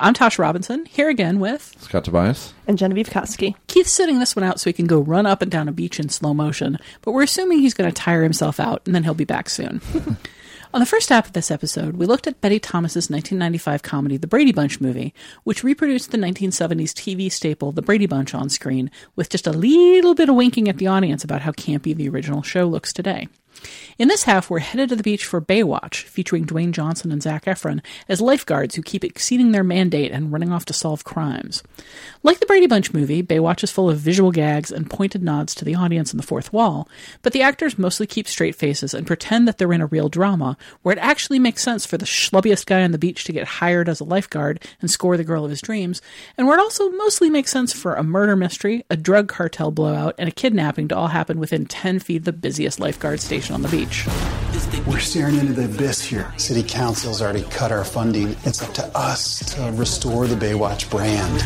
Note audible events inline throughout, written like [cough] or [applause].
I'm Tasha Robinson, here again with Scott Tobias. and Genevieve Koski. Keith's sitting this one out so he can go run up and down a beach in slow motion, but we're assuming he's going to tire himself out and then he'll be back soon. [laughs] On the first half of this episode, we looked at Betty Thomas's 1995 comedy The Brady Bunch movie, which reproduced the 1970s TV staple The Brady Bunch on screen with just a little bit of winking at the audience about how campy the original show looks today. In this half, we're headed to the beach for Baywatch, featuring Dwayne Johnson and Zac Efron as lifeguards who keep exceeding their mandate and running off to solve crimes. Like the Brady Bunch movie, Baywatch is full of visual gags and pointed nods to the audience in the fourth wall, but the actors mostly keep straight faces and pretend that they're in a real drama, where it actually makes sense for the schlubbiest guy on the beach to get hired as a lifeguard and score the girl of his dreams, and where it also mostly makes sense for a murder mystery, a drug cartel blowout, and a kidnapping to all happen within 10 feet of the busiest lifeguard station on the beach. We're staring into the abyss here. City Council's already cut our funding. It's up to us to restore the Baywatch brand.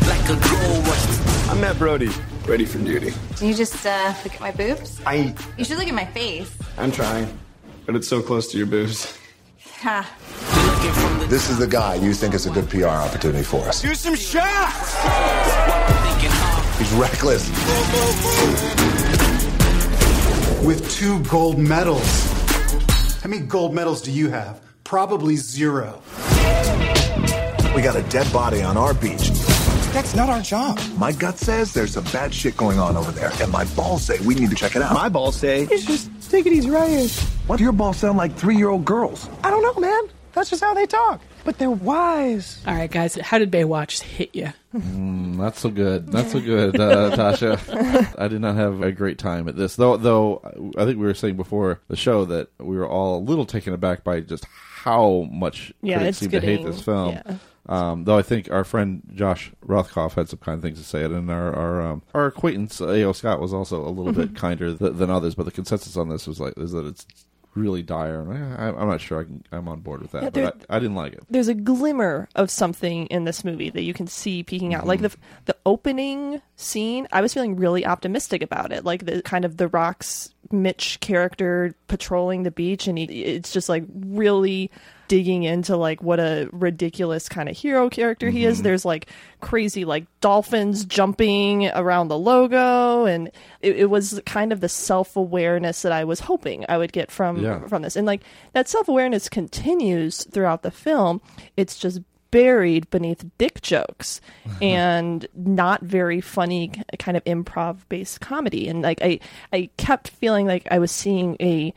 I'm Matt Brody, ready for duty. Can you just uh, look at my boobs? I, You should look at my face. I'm trying, but it's so close to your boobs. Ha. This is the guy you think is a good PR opportunity for us. Do some shots! He's reckless. With two gold medals. How many gold medals do you have? Probably zero. We got a dead body on our beach. That's not our job. My gut says there's some bad shit going on over there, and my balls say we need to check it out. My balls say, it's just take it easy right here. What do your balls sound like three-year-old girls? I don't know, man. That's just how they talk. But they're wise. All right, guys, how did Baywatch hit you? Mm, not so good. Not so good, uh, [laughs] Tasha. I did not have a great time at this, though. Though I think we were saying before the show that we were all a little taken aback by just how much Yeah, critics it's seem to hate this film. yeah. Um, though I think our friend Josh Rothkopf had some kind things to say, it, and our our um, our acquaintance A.O. Scott was also a little Mm-hmm. bit kinder th- than others. But the consensus on this was like is that it's really dire. And eh, I, I'm not sure I can, I'm on board with that, Yeah, there- but I, I didn't like it. There's a glimmer of something in this movie that you can see peeking out. Like mm-hmm. the the opening scene, I was feeling really optimistic about it. Like the kind of the Rock's Mitch character patrolling the beach, and he, it's just like really digging into like what a ridiculous kind of hero character he is. Mm-hmm. There's like crazy like dolphins jumping around the logo, and it, it was kind of the self awareness that I was hoping I would get from Yeah. from this. And like that self awareness continues throughout the film. It's just buried beneath dick jokes [laughs] and not very funny kind of improv based comedy. And like I I kept feeling like I was seeing a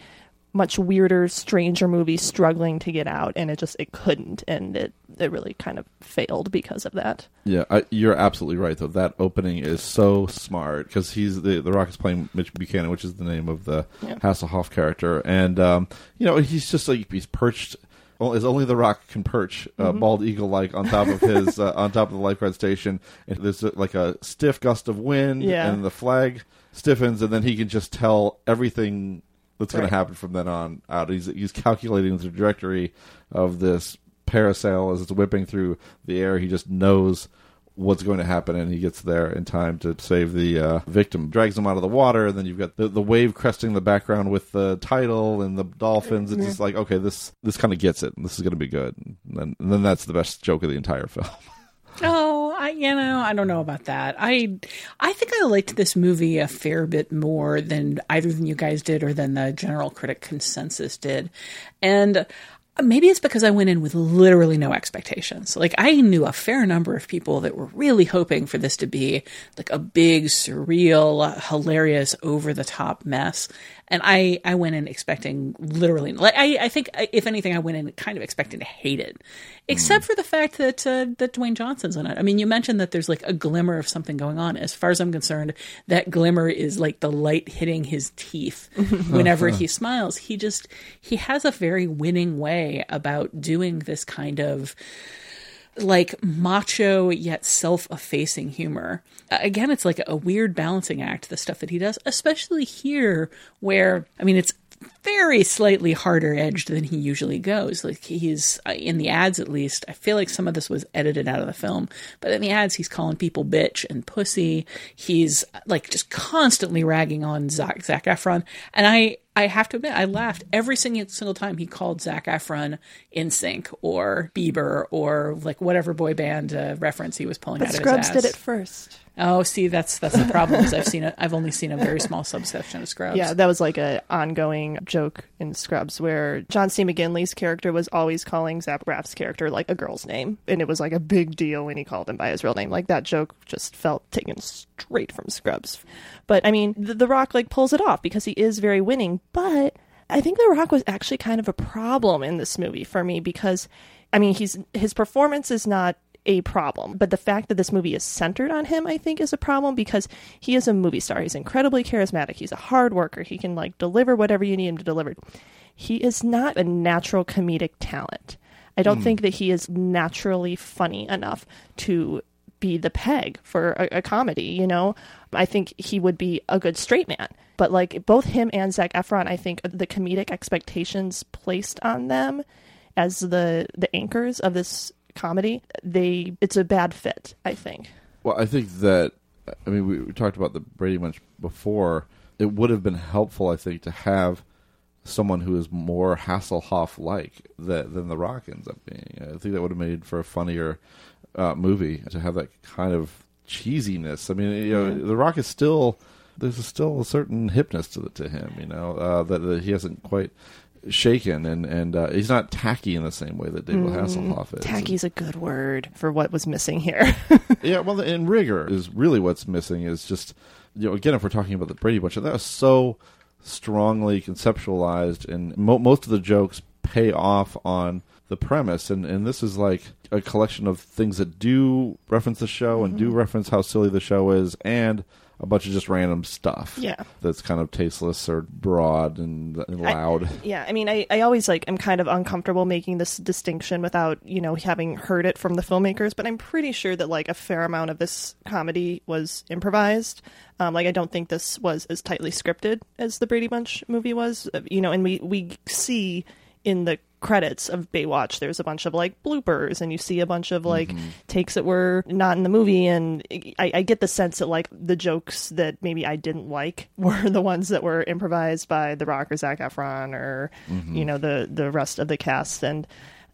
much weirder, stranger movie struggling to get out, and it just it couldn't, and it it really kind of failed because of that. Yeah, I, you're absolutely right. Though that opening is so smart because he's the the Rock is playing Mitch Buchanan, which is the name of the Yeah. Hasselhoff character, and um, you know he's just like he's perched. As only the Rock can perch, uh, Mhm. bald eagle like on top of his [laughs] uh, on top of the lifeguard station. And there's uh, like a stiff gust of wind, Yeah. and the flag stiffens, and then he can just tell everything that's going Right. to happen from then on out. He's he's calculating the trajectory of this parasail as it's whipping through the air. He just knows what's going to happen, and he gets there in time to save the uh, victim. Drags him out of the water, and then you've got the, the wave cresting the background with the title and the dolphins. It's Yeah. just like okay, this this kind of gets it. This is going to be good, and then, and then that's the best joke of the entire [laughs] film. Oh, I you know I don't know about that. I I think I liked this movie a fair bit more than either than you guys did or than the general critic consensus did, and maybe it's because I went in with literally no expectations. Like I knew a fair number of people that were really hoping for this to be like a big, surreal, hilarious, over the top mess. And I, I went in expecting literally, like, I, I think if anything, I went in kind of expecting to hate it, except for the fact that, uh, that Dwayne Johnson's in it. I mean, you mentioned that there's like a glimmer of something going on. As far as I'm concerned, that glimmer is like the light hitting his teeth [laughs] whenever he smiles. He just, he has a very winning way about doing this kind of, like macho yet self-effacing humor. Uh, Again, it's like a weird balancing act, the stuff that he does, especially here where, I mean, it's very slightly harder edged than he usually goes. Like he's uh, in the ads, at least. I feel like some of this was edited out of the film, but in the ads, he's calling people bitch and pussy. He's like just constantly ragging on Zac, Zac Efron, and I. I have to admit, I laughed every single single time he called Zac Efron NSYNC or Bieber or like whatever boy band uh, reference he was pulling But out Scrubs of his ass. did it first. Oh, see, that's that's the problem. Is I've seen it. I've only seen a very small subsection of Scrubs. Yeah, that was like an ongoing joke in Scrubs where John C. McGinley's character was always calling Zach Braff's character like a girl's name, and it was like a big deal when he called him by his real name. Like that joke just felt taken straight from Scrubs. But I mean, the, the Rock like pulls it off because he is very winning. But I think The Rock was actually kind of a problem in this movie for me because, I mean, he's his performance is not a problem. But the fact that this movie is centered on him, I think, is a problem because he is a movie star. He's incredibly charismatic. He's a hard worker. He can like deliver whatever you need him to deliver. He is not a natural comedic talent. I don't Hmm. think that he is naturally funny enough to be the peg for a, a comedy, you know? I think he would be a good straight man. But like both him and Zach Efron, I think the comedic expectations placed on them as the the anchors of this comedy, they it's a bad fit, I think. Well, I think that I mean we, we talked about the Brady Bunch before. It would have been helpful, I think, to have someone who is more Hasselhoff like that than The Rock ends up being. I think that would have made for a funnier uh, movie to have that kind of cheesiness. I mean, you know, Yeah. The Rock is still there's still a certain hipness to the, to him, you know, uh, that, that he hasn't quite shaken, and and uh, he's not tacky in the same way that David Mm, Hasselhoff is. Tacky is a good word for what was missing here. [laughs] yeah, well, and rigor is really what's missing. Is just you know, again, if we're talking about the Brady Bunch, that was so strongly conceptualized, and mo- most of the jokes pay off on the premise, and and this is like a collection of things that do reference the show and do Mhm. reference how silly the show is, and a bunch of just random stuff. Yeah. that's kind of tasteless or broad and, and I- loud. yeah, I mean, I, I always like I'm kind of uncomfortable making this distinction without you know having heard it from the filmmakers, but I'm pretty sure that like a fair amount of this comedy was improvised. Um, like I don't think this was as tightly scripted as the Brady Bunch movie was. Uh, You know, and we we see in the credits of Baywatch, there's a bunch of like bloopers, and you see a bunch of like takes that were not in the movie, and I, I get the sense that like the jokes that maybe I didn't like [laughs] were the ones that were improvised by The Rock or Zac Efron or Mhm. you know the the rest of the cast, and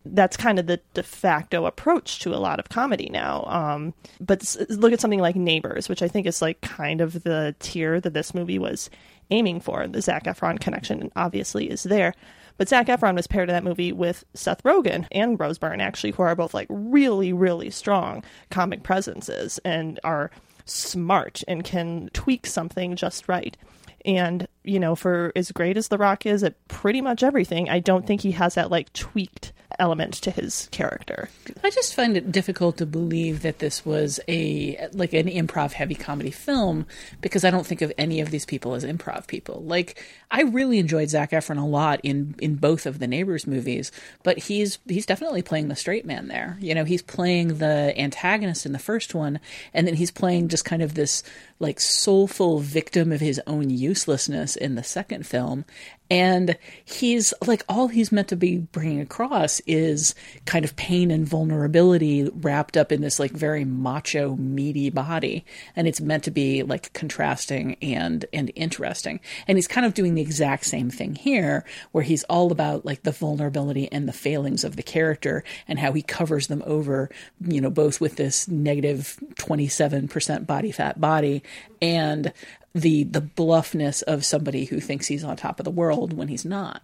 that's kind of the de facto approach to a lot of comedy now. Um, but look at something like Neighbors, which I think is like kind of the tier that this movie was aiming for. The Zac Efron connection obviously is there. But Zac Efron was paired in that movie with Seth Rogen and Rose Byrne, actually, who are both like really, really strong comic presences and are smart and can tweak something just right. And you know, for as great as The Rock is at pretty much everything, I don't think he has that like tweaked element to his character. I just find it difficult to believe that this was a like an improv heavy comedy film because I don't think of any of these people as improv people. Like I really enjoyed Zac Efron a lot in in both of the Neighbors movies, but he's he's definitely playing the straight man there. You know, he's playing the antagonist in the first one, and then he's playing just kind of this like soulful victim of his own uselessness in the second film. And he's like, all he's meant to be bringing across is kind of pain and vulnerability wrapped up in this like very macho, meaty body. And it's meant to be like contrasting and, and interesting. And he's kind of doing the exact same thing here, where he's all about like the vulnerability and the failings of the character and how he covers them over, you know, both with this negative 27% body fat body and the the bluffness of somebody who thinks he's on top of the world when he's not.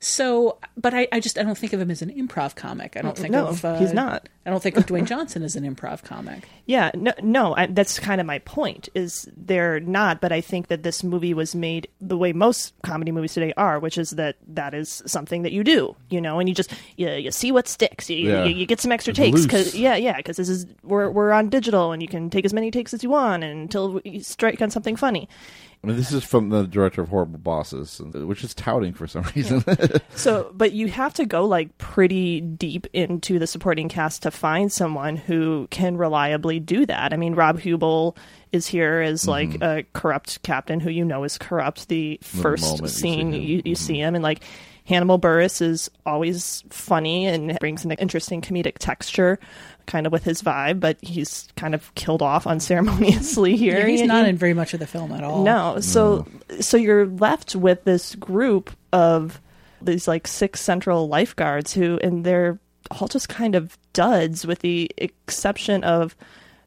So, but I, I just I don't think of him as an improv comic. I don't think No, of uh, he's not. I don't think of Dwayne Johnson as an improv comic. [laughs] Yeah, no, no I, that's kind of my point. Is they're not, but I think that this movie was made the way most comedy movies today are, which is that that is something that you do, you know, and you just you, you see what sticks, you, Yeah. you, you get some extra It's takes because yeah, yeah, because this is we're we're on digital and you can take as many takes as you want until you strike on something funny. I mean, this is from the director of Horrible Bosses, which is touting for some reason. [laughs] So, but you have to go like pretty deep into the supporting cast to find someone who can reliably do that. I mean, Rob Huebel is here as like a corrupt captain who you know is corrupt. The Mm-hmm. The first you see scene him. you, you see him, and like Hannibal Buress is always funny and brings an interesting comedic texture. Kind of with his vibe, but he's kind of killed off [laughs] unceremoniously here. Yeah, he's not you- in very much of the film at all. no. So so you're left with this group of these like six central lifeguards who and they're all just kind of duds with the exception of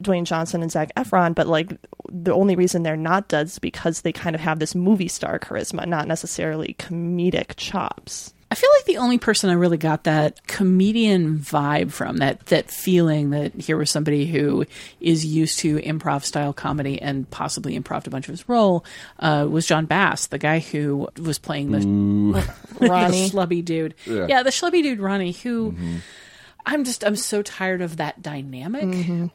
Dwayne Johnson and Zac Efron, but like the only reason they're not duds because they kind of have this movie star charisma, not necessarily comedic chops. I feel like the only person I really got that comedian vibe from that that feeling that here was somebody who is used to improv style comedy and possibly improved a bunch of his role uh, was Jon Bass, the guy who was playing the, [laughs] Ronnie. the schlubby dude. Yeah. Yeah. the schlubby dude Ronnie, who I'm just I'm so tired of that dynamic.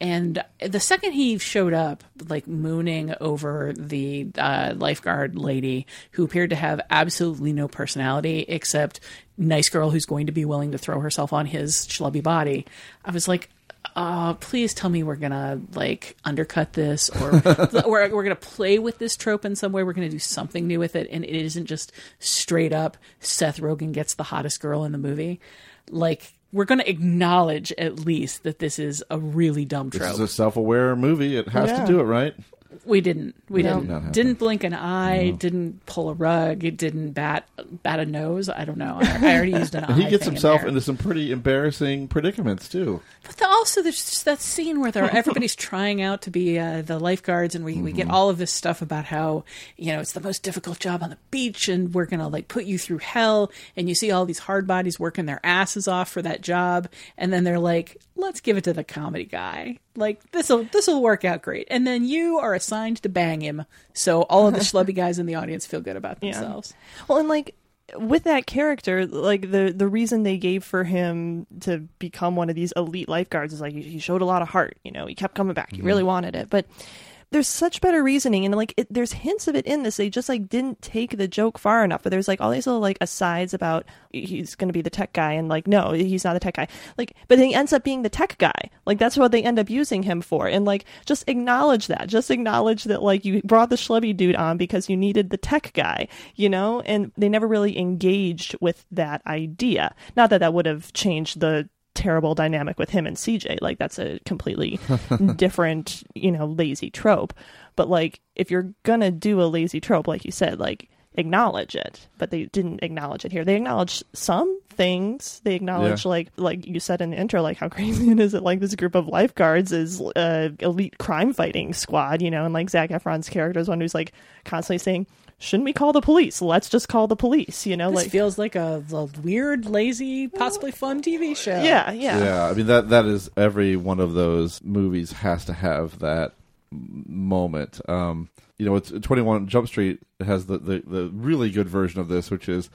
And the second he showed up, like mooning over the uh, lifeguard lady who appeared to have absolutely no personality except nice girl who's going to be willing to throw herself on his schlubby body, I was like. Uh, please tell me we're gonna like undercut this, or [laughs] or we're gonna play with this trope in some way. We're gonna do something new with it, and it isn't just straight up Seth Rogen gets the hottest girl in the movie. Like we're gonna acknowledge at least that this is a really dumb this trope. is a self-aware movie; it has Yeah. to do it right. We didn't. We No. Did not didn't. Didn't blink an eye. Didn't pull a rug. It didn't bat bat a nose. I don't know. I, I already [laughs] used an eye. He gets thing in himself there. into some pretty embarrassing predicaments too. But the, also, there's just that scene where they're, everybody's [laughs] trying out to be uh, the lifeguards, and we, we get all of this stuff about how you know it's the most difficult job on the beach, and we're gonna like put you through hell. And you see all these hard bodies working their asses off for that job, and then they're like, "Let's give it to the comedy guy. Like this will this will work out great." And then you are assigned to bang him, so all of the schlubby [laughs] guys in the audience feel good about Yeah. themselves. Well, and like with that character, like the the reason they gave for him to become one of these elite lifeguards is like he- he showed a lot of heart. You know, he kept coming back. He mm-hmm. really wanted it, but. There's such better reasoning, and like it, there's hints of it in this. They just like didn't take the joke far enough. But there's like all these little like asides about he's going to be the tech guy, and like no, he's not the tech guy. Like, but he ends up being the tech guy. Like that's what they end up using him for. And like just acknowledge that. Just acknowledge that like you brought the schlubby dude on because you needed the tech guy, you know. And they never really engaged with that idea. Not that that would have changed the terrible dynamic with him and CJ. Like that's a completely [laughs] different, you know, lazy trope. But like if you're gonna do a lazy trope, like you said, like acknowledge it. But they didn't acknowledge it here. They acknowledged some things. They acknowledge Yeah. like like you said in the intro, like how [laughs] crazy it is that like this group of lifeguards is uh elite crime fighting squad, you know, and like Zac Efron's character is one who's like constantly saying, Shouldn't we call the police? Let's just call the police, you know, This like feels like a, a weird, lazy, possibly fun TV show. Yeah, yeah. Yeah, I mean that that is every one of those movies has to have that moment. Um, you you know, it's Twenty One Jump Street has the, the the really good version of this, which is.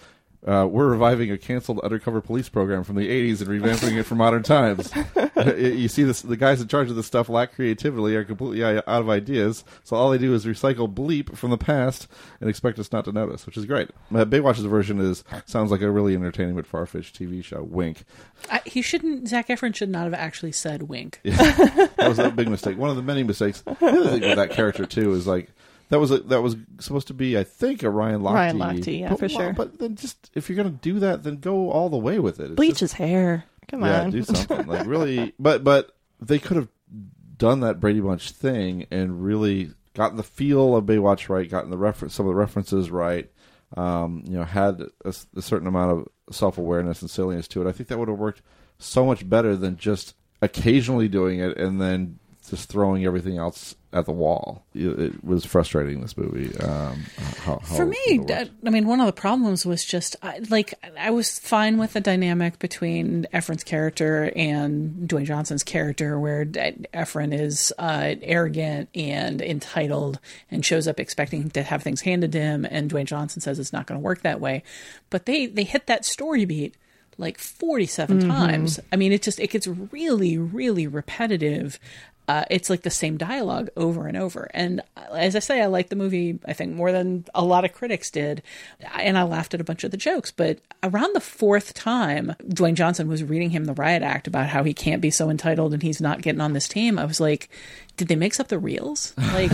Uh, we're reviving a canceled undercover police program from the 80s and revamping it for modern times. [laughs] [laughs] you see, this, the guys in charge of this stuff lack creativity, are completely out of ideas, so all they do is recycle bleep from the past and expect us not to notice, which is great. Uh, Baywatch's version is sounds like a really entertaining but far-fetched TV show. Wink. I, he shouldn't. Zac Efron should not have actually said "wink." [laughs] that was a big mistake. One of the many mistakes. The other thing with that character too is like that was a, that was supposed to be, I think, a Ryan Lochte. Ryan Lochte, yeah, but, for sure. But then just if you're gonna do that, then go all the way with it. It's Bleach just- his hair. Come yeah, on. do [laughs] something like really. But but they could have done that Brady Bunch thing and really gotten the feel of Baywatch right, gotten the reference, some of the references right. Um, you know, had a, a certain amount of self awareness and silliness to it. I think that would have worked so much better than just occasionally doing it and then just throwing everything else at the wall. It, it was frustrating. This movie. Um, how, how For me, it I mean, one of the problems was just I, like I was fine with the dynamic between Efron's character and Dwayne Johnson's character, where D- Efron is uh, arrogant and entitled and shows up expecting to have things handed to him, and Dwayne Johnson says it's not going to work that way. But they they hit that story beat like 47 Mhm. times. I mean, it just it gets really really repetitive. Uh, it's like the same dialogue over and over. And uh, as I say, I like the movie, I think, more than a lot of critics did. And I laughed at a bunch of the jokes. But around the fourth time, Dwayne Johnson was reading him the riot act about how he can't be so entitled and he's not getting on this team. I was like, did they mix up the reels? [laughs] Like,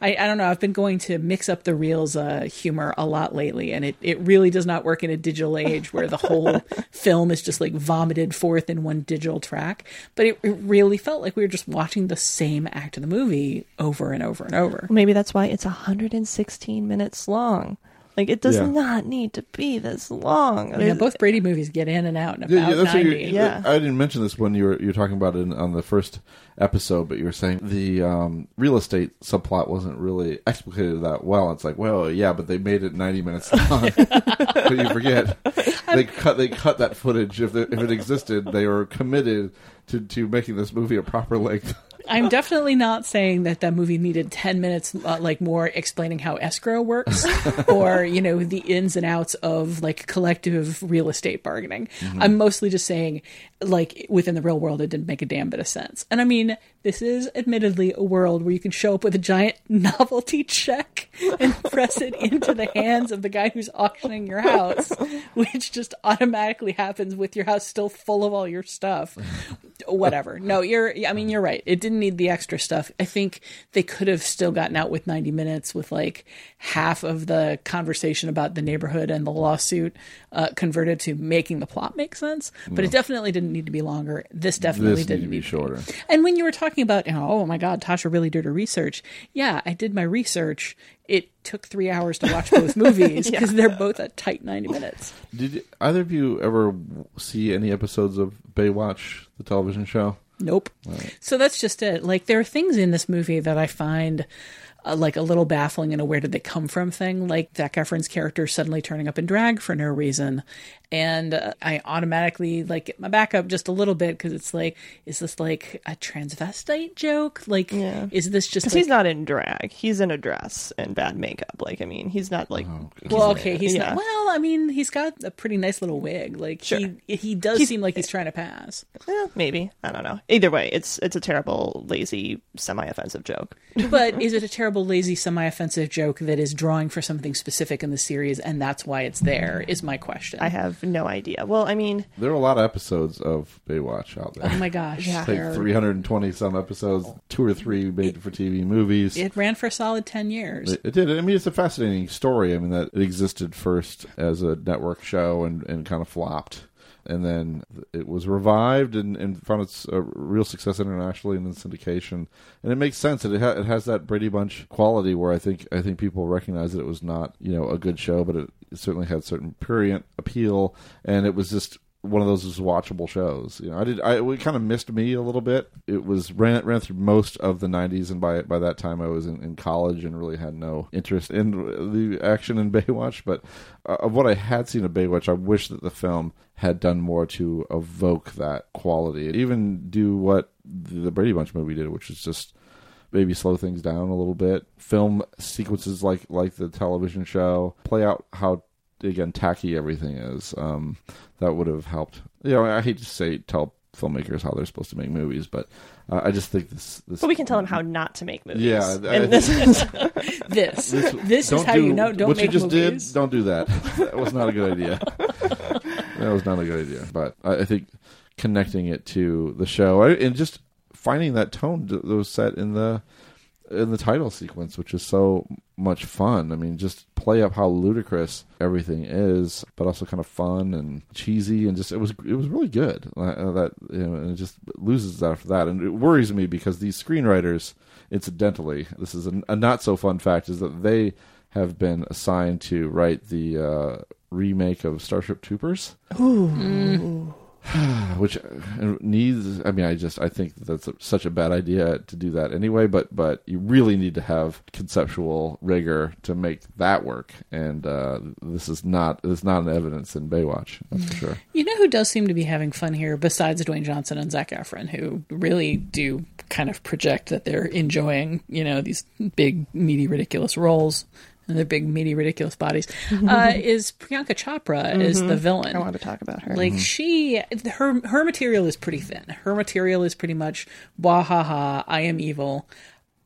I, I don't know. I've been going to mix up the reels uh, humor a lot lately, and it, it really does not work in a digital age where the whole [laughs] film is just like vomited forth in one digital track. But it, it really felt like we were just watching the same act of the movie over and over and over. Maybe that's why it's 116 minutes long. Like it does Yeah. not need to be this long. Yeah, both Brady movies get in and out in about Yeah, yeah, that's 90. you're, I didn't mention this when you were you were talking about it in, on the first episode, but you were saying the um, real estate subplot wasn't really explicated that well. It's like, well, yeah, but they made it ninety minutes [laughs] long. but you forget [laughs] they cut they cut that footage. If it, if it existed, they were committed to to making this movie a proper length. I'm definitely not saying that that movie needed 10 minutes, uh, like more explaining how escrow works [laughs] or, you know, the ins and outs of like collective real estate bargaining. Mhm. I'm mostly just saying, like, within the real world, it didn't make a damn bit of sense. And I mean, this is admittedly a world where you can show up with a giant [laughs] novelty check and press it into the hands of the guy who's auctioning your house, which just automatically happens with your house still full of all your stuff whatever. No, you're. I mean, you're right. It didn't need the extra stuff. I think they could have still gotten out with 90 minutes with like half of the conversation about the neighborhood and the lawsuit uh, converted to making the plot make sense. But it definitely didn't need to be longer. This definitely this didn't needed to be need shorter. and when you were talking about, you know, oh my God, Tasha really did her research. Yeah, I did my research. It took three hours to watch both [laughs] movies Yeah. because they're both a tight 90 minutes. Did either of you ever see any episodes of Baywatch, the television show? Nope. So that's just it. Like there are things in this movie that I find like a little baffling in a where did they come from thing. Like Zac Efron's character suddenly turning up in drag for no reason, and uh, I automatically like get my back up just a little bit because it's like, is this like a transvestite joke? Like, is this just because like, he's not in drag. He's in a dress and bad makeup. Like I mean, he's not like. he's Well, not- okay, he's yeah. not. Well, I mean, he's got a pretty nice little wig. Like he he does He's- seem like he's trying to pass. Eh, maybe I don't know. Either way, it's it's a terrible, lazy, semi-offensive joke. [laughs] but is it a terrible, lazy, semi-offensive joke that is drawing for something specific in the series, and that's why it's there? Is my question. I have no idea. Well, I mean, There are a lot of episodes of Baywatch out there. Oh my gosh, yeah, like 320 some episodes, two or three made for TV movies. It ran for a solid ten years. It, it did. I mean, it's a fascinating story. I mean, that it existed first as a network show and, and kind of flopped. And then it was revived and, and found its uh, real success internationally and in syndication. And it makes sense. that It, ha- it has that Brady Bunch quality where I think I think people recognize that it was not you know a good show, but it, certainly had certain prurient appeal. And it was just one of those just watchable shows. You know, I did. I it kind of missed me a little bit. It was ran ran through most of the '90s, and by by that time I was in, in college and really had no interest in the action in [laughs] Baywatch. But uh, of what I had seen of Baywatch, I wish that the film had done more to evoke that quality, even do what the Brady Bunch movie did, which is just maybe slow things down a little bit. Film sequences like like the television show play out how again tacky everything is. Um, that would have helped. You know, I hate to say tell filmmakers how they're supposed to make movies, but uh, I just think this. this But we can tell them how not to make movies. Yeah, I- and [laughs] this is This. This is how do- you know don't what make you just movies. did. Don't do that. that was not a good idea. [laughs] that was not a good idea. But I, I think connecting it to the show I- and just finding that tone that was set in the in the title sequence, which is so much fun. I mean, just play up how ludicrous everything is, but also kind of fun and cheesy, and just it was it was really good. Uh, that you know, and it just loses after that, and it worries me because these screenwriters, incidentally, this is a, a not so fun fact, is that they have been assigned to write the uh, remake of Starship Troopers Ooh. [sighs] which uh, needs i mean i just i think that's such a bad idea to do that anyway but but you really need to have conceptual rigor to make that work. And uh, this is not this is not an evidence in baywatch that's for sure. You know who does seem to be having fun here, besides Dwayne Johnson and Zac Efron, who really do kind of project that they're enjoying, you know, these big, meaty, ridiculous roles and their big, meaty, ridiculous bodies, uh, is Priyanka Chopra is Mhm. the villain. I wanted to talk about her. Like she, her her material is pretty thin. Her material is pretty much, "Wah ha ha, I am evil."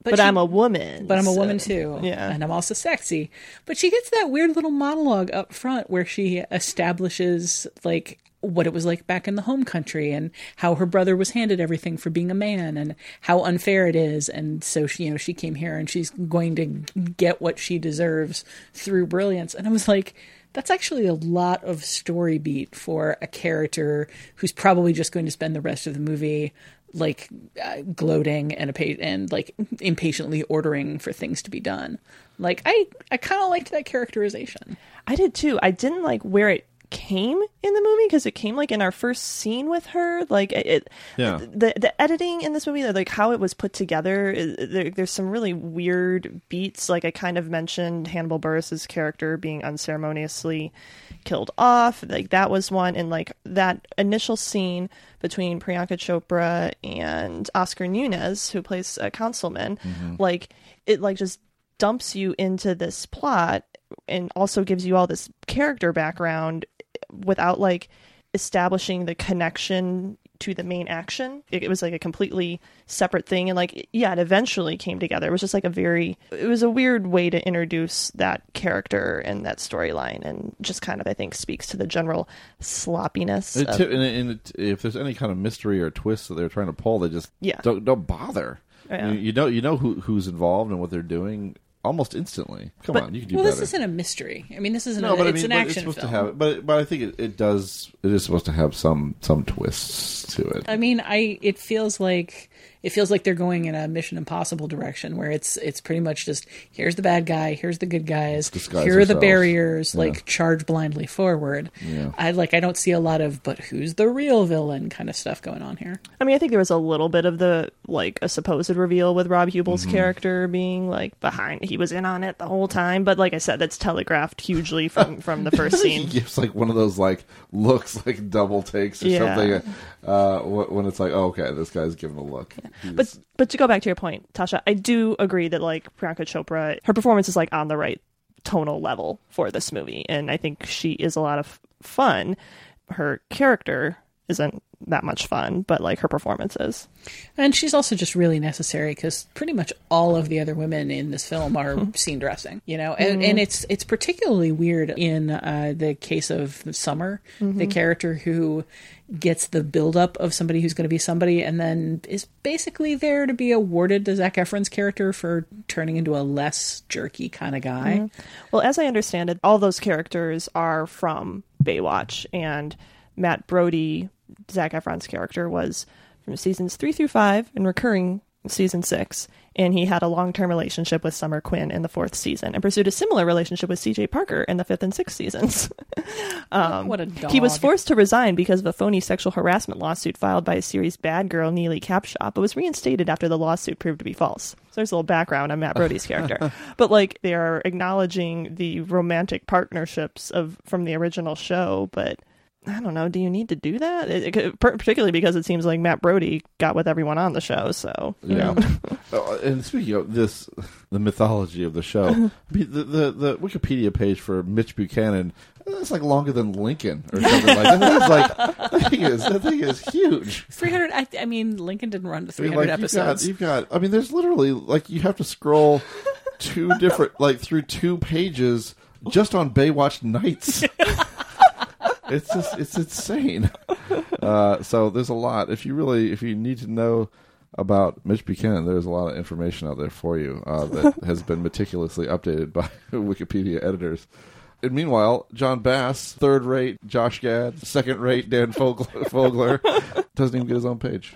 But I'm a woman, But I'm a so- woman too. yeah. And I'm also sexy. But she gets that weird little monologue up front where she establishes like what it was like back in the home country and how her brother was handed everything for being a man and how unfair it is and so she you know she came here and she's going to get what she deserves through brilliance and I was like that's actually a lot of story beat for a character who's probably just going to spend the rest of the movie like uh, gloating and pa- and like impatiently ordering for things to be done. Like I I kind of liked that characterization. I did too. I didn't like where it came in the movie because it came like in our first scene with her. Like it, it Yeah. the the editing in this movie, like how it was put together, there, there's some really weird beats. Like I kind of mentioned Hannibal Buress's character being unceremoniously killed off. Like that was one, and like that initial scene between Priyanka Chopra and Oscar Nunez, who plays a councilman, Mhm. like it like just dumps you into this plot and also gives you all this character background without like establishing the connection to the main action. It, it was like a completely separate thing and like yeah, it eventually came together. It was just like a very it was a weird way to introduce that character and that storyline and just kind of I think speaks to the general sloppiness It of- ti- and, and it- if there's any kind of mystery or twist that they're trying to pull, they just Yeah. don't don't bother. Yeah. You, you know you know who who's involved and what they're doing almost instantly. Come on, you can do well, better. this isn't a mystery. I mean, this isn't. no, a, but I it's mean, an but it's supposed film. to have. But but I think it, it does. It is supposed to have some some twists to it. I mean, I it feels like it feels like they're going in a Mission Impossible direction where it's it's pretty much just here's the bad guy, here's the good guys, here are the barriers, Yeah. like charge blindly forward. Yeah. I like I don't see a lot of but who's the real villain kind of stuff going on here. I mean, I think there was a little bit of the like a supposed reveal with Rob Huebel's Mhm. character being like behind. He was in on it the whole time, but like I said, that's telegraphed hugely from [laughs] from the first he scene. gives like one of those like looks like double takes or Yeah. something. Uh, when it's like, oh, okay, this guy's giving a look. He's- But but to go back to your point, Tasha, I do agree that like Priyanka Chopra, her performance is like on the right tonal level for this movie, and I think she is a lot of fun. Her character isn't that much fun, but like her performance is. And she's also just really necessary because pretty much all of the other women in this film are scene dressing, you know, and, Mhm. and it's it's particularly weird in uh, the case of Summer, the Mhm. character who gets the buildup of somebody who's going to be somebody, and then is basically there to be awarded to Zac Efron's character for turning into a less jerky kind of guy. Mhm. Well, as I understand it, all those characters are from Baywatch, and Matt Brody, Zac Efron's character, was from seasons three through five and recurring season six. And he had a long term relationship with Summer Quinn in the fourth season and pursued a similar relationship with CJ Parker in the fifth and sixth seasons. [laughs] um, What a dog. He was forced to resign because of a phony sexual harassment lawsuit filed by a series bad girl, Neely Capshaw, but was reinstated after the lawsuit proved to be false. So there's a little background on Matt Brody's character. [laughs] but like they are acknowledging the romantic partnerships of from the original show, but I don't know. Do you need to do that? It, it, particularly because it seems like Matt Brody got with everyone on the show. So yeah. [laughs] oh, and speaking of this, the mythology of the show, [laughs] the, the the Wikipedia page for Mitch Buchanan. It's like longer than Lincoln or something like that. It's like that thing is that thing is huge. Three hundred. I, I, mean, Lincoln didn't run to three hundred I mean, like, episodes. You've got, you've got. I mean, there's literally like you have to scroll two different like through two pages just on Baywatch nights. [laughs] it's just it's insane. [laughs] Uh, so there's a lot. If you really if you need to know about Mitch Buchanan, there's a lot of information out there for you uh, that [laughs] has been meticulously updated by [laughs] Wikipedia editors. And meanwhile, Jon Bass, third rate Josh Gad, second rate Dan Fogler, Fogler, doesn't even get his own page.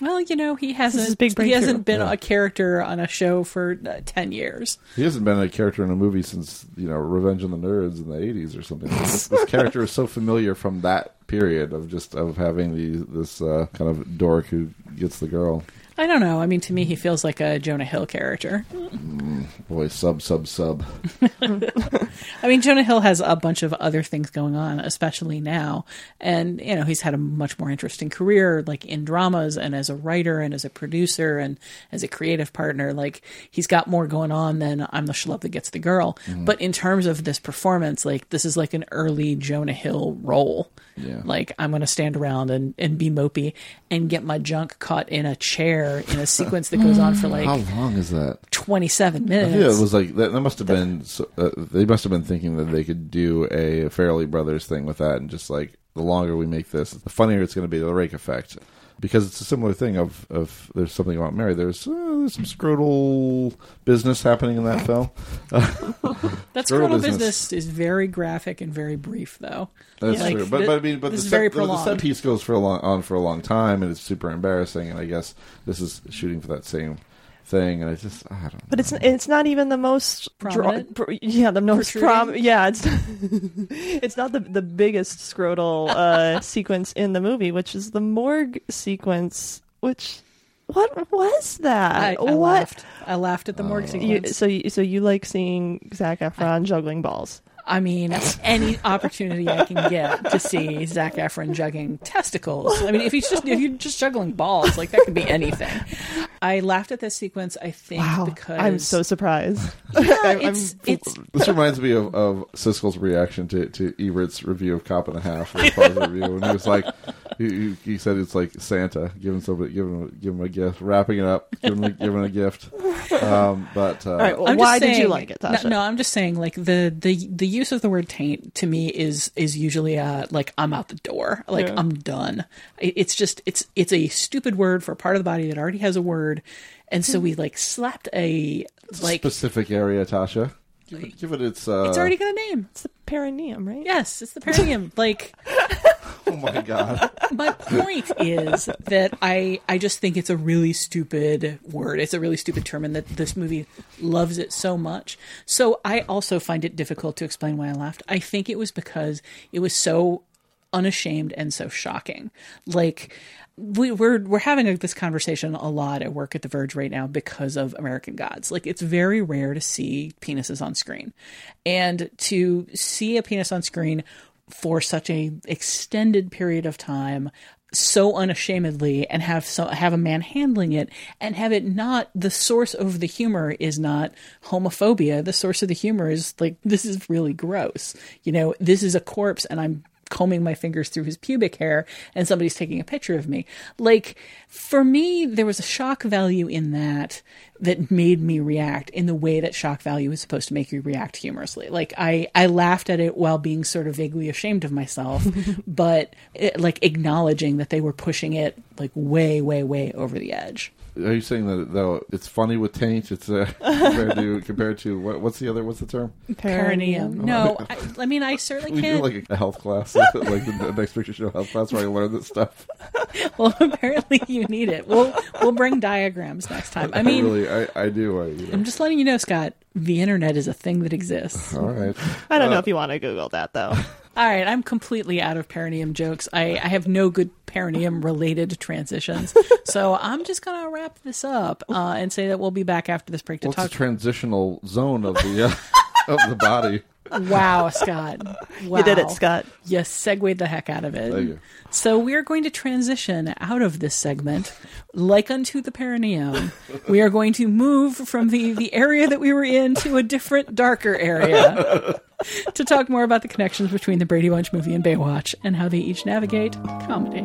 Well, you know, he hasn't big he hasn't been Yeah. a character on a show for uh, ten years. He hasn't been a character in a movie since you know Revenge of the Nerds in the '80s or something. this, this [laughs] character is so familiar from that period of just of having the this uh, kind of dork who gets the girl. I don't know. I mean, to me, he feels like a Jonah Hill character. Mm, boy, sub sub sub. [laughs] I mean, Jonah Hill has a bunch of other things going on, especially now. And, you know, he's had a much more interesting career, like in dramas and as a writer and as a producer and as a creative partner. Like, he's got more going on than I'm the schlub that gets the girl. Mm. But in terms of this performance, like, this is like an early Jonah Hill role. Yeah. Like, I'm going to stand around and, and be mopey and get my junk caught in a chair in a sequence that goes on for like How long is that? 27 minutes. Yeah, it was like that. That must have been. so- Uh, they must have been thinking that they could do a Farrelly Brothers thing with that, and just like the longer we make this, the funnier it's going to be. The rake effect, because it's a similar thing. Of of there's something about Mary. There's uh, there's some scrotal business happening in that film. [laughs] That Scrotal scrotal business. business. is very graphic and very brief, though. That's Like, true, but, but I mean, but the set, very the set piece goes for a long, on for a long time, and it's super embarrassing. And I guess this is shooting for that same thing, and I just I don't. know. But it's it's not even the most draw- Prominent? pr- yeah, the most Protruding? prom. Yeah, it's [laughs] it's not the the biggest scrotal uh, [laughs] sequence in the movie, which is the morgue sequence. Which what was that? I, I what? laughed. I laughed at the morgue You, sequence. so you, so you like seeing Zac Efron juggling balls? I mean, any opportunity I can get to see Zac Efron juggling testicles. I mean, if he's just if you're just juggling balls, like that could be anything. I laughed at this sequence. I think Wow, because I'm so surprised. yeah, [laughs] I'm- it's it's [laughs] This reminds me of, of Siskel's reaction to, to Ebert's review of Cop and a Half, his positive review, and he was like, he, he- he said it's like Santa giving somebody, giving him, give him a gift, wrapping it up, giving him, giving him a gift. Um, but uh, All right, well, I'm just why did you like it, no, Tasha? No, I'm just saying, like the the the use of the word taint to me is is usually uh like I'm out the door, like Yeah. I'm done. It's just it's it's a stupid word for a part of the body that already has a word, and so we like slapped a like specific area, Tasha. Give it, give it its. Uh, it's already got a name. It's the perineum, right? Yes, it's the perineum. like [laughs] Oh my god! my point is that I I just think it's a really stupid word. It's a really stupid term, and that this movie loves it so much. So I also find it difficult to explain why I laughed. I think it was because it was so unashamed and so shocking. Like we, we're we're having this conversation a lot at work at The Verge right now because of American Gods. Like it's very rare to see penises on screen, and to see a penis on screen for such a extended period of time so unashamedly and have so have a man handling it and have it not the source of the humor is not homophobia. The source of the humor is like [laughs] this is really gross. You know this is a corpse and i'm combing my fingers through his pubic hair and somebody's taking a picture of me. Like for me there was a shock value in that that made me react in the way that shock value is supposed to make you react humorously. Like i i laughed at it while being sort of vaguely ashamed of myself [laughs] but it, like acknowledging that they were pushing it like way way way over the edge Are you saying that though it's funny with taint? It's uh, [laughs] compared to compared to what, what's the other? What's the term? perineum no [laughs] I, I mean i certainly We do can't like a health class, [laughs] like the next picture show health class where I learn this stuff. well apparently you need it we'll we'll bring diagrams next time i mean really, I, I do. I, you know. i'm just letting you know scott the internet is a thing that exists All right. I don't know Uh, if you want to Google that though. All right, I'm completely out of perineum jokes. I, I have no good perineum related transitions. [laughs] so I'm just going to wrap this up uh, and say that we'll be back after this break to What's talk. the transitional zone of the uh, [laughs] of the body? Wow, Scott. Wow. [laughs] You did it, Scott. You segued the heck out of it. Thank you. So we are going to transition out of this segment, like unto the perineum. We are going to move from the, the area that we were in to a different, darker area [laughs] to talk more about the connections between the Brady Bunch movie and Baywatch and how they each navigate comedy.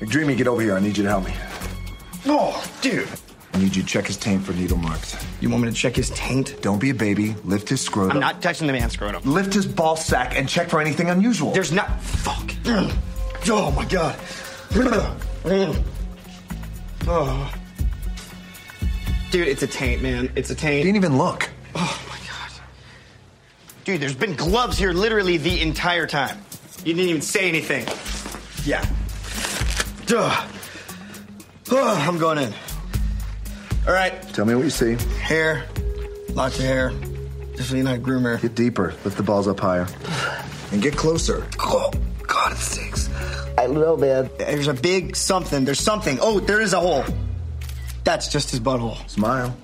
McDreamy, get over here. I need you to help me. Oh, dude. I need you to check his taint for needle marks. You want me to check his taint? Don't be a baby. Lift his scrotum. I'm not touching the man's scrotum. Lift his ball sack and check for anything unusual. There's not. Fuck. [clears throat] Oh my god. [clears throat] Oh. Dude, it's a taint, man. It's a taint. He didn't even look. Oh my god. Dude, there's been gloves here literally the entire time. You didn't even say anything. Yeah. [sighs] Duh. Oh, I'm going in. All right. Tell me what you see. Hair. Lots of hair. Just Definitely not groomer. Get deeper. Lift the balls up higher. And get closer. Oh, God, it stinks. I don't know, man. There's a big something. There's something. Oh, there is a hole. That's just his butthole. Smile.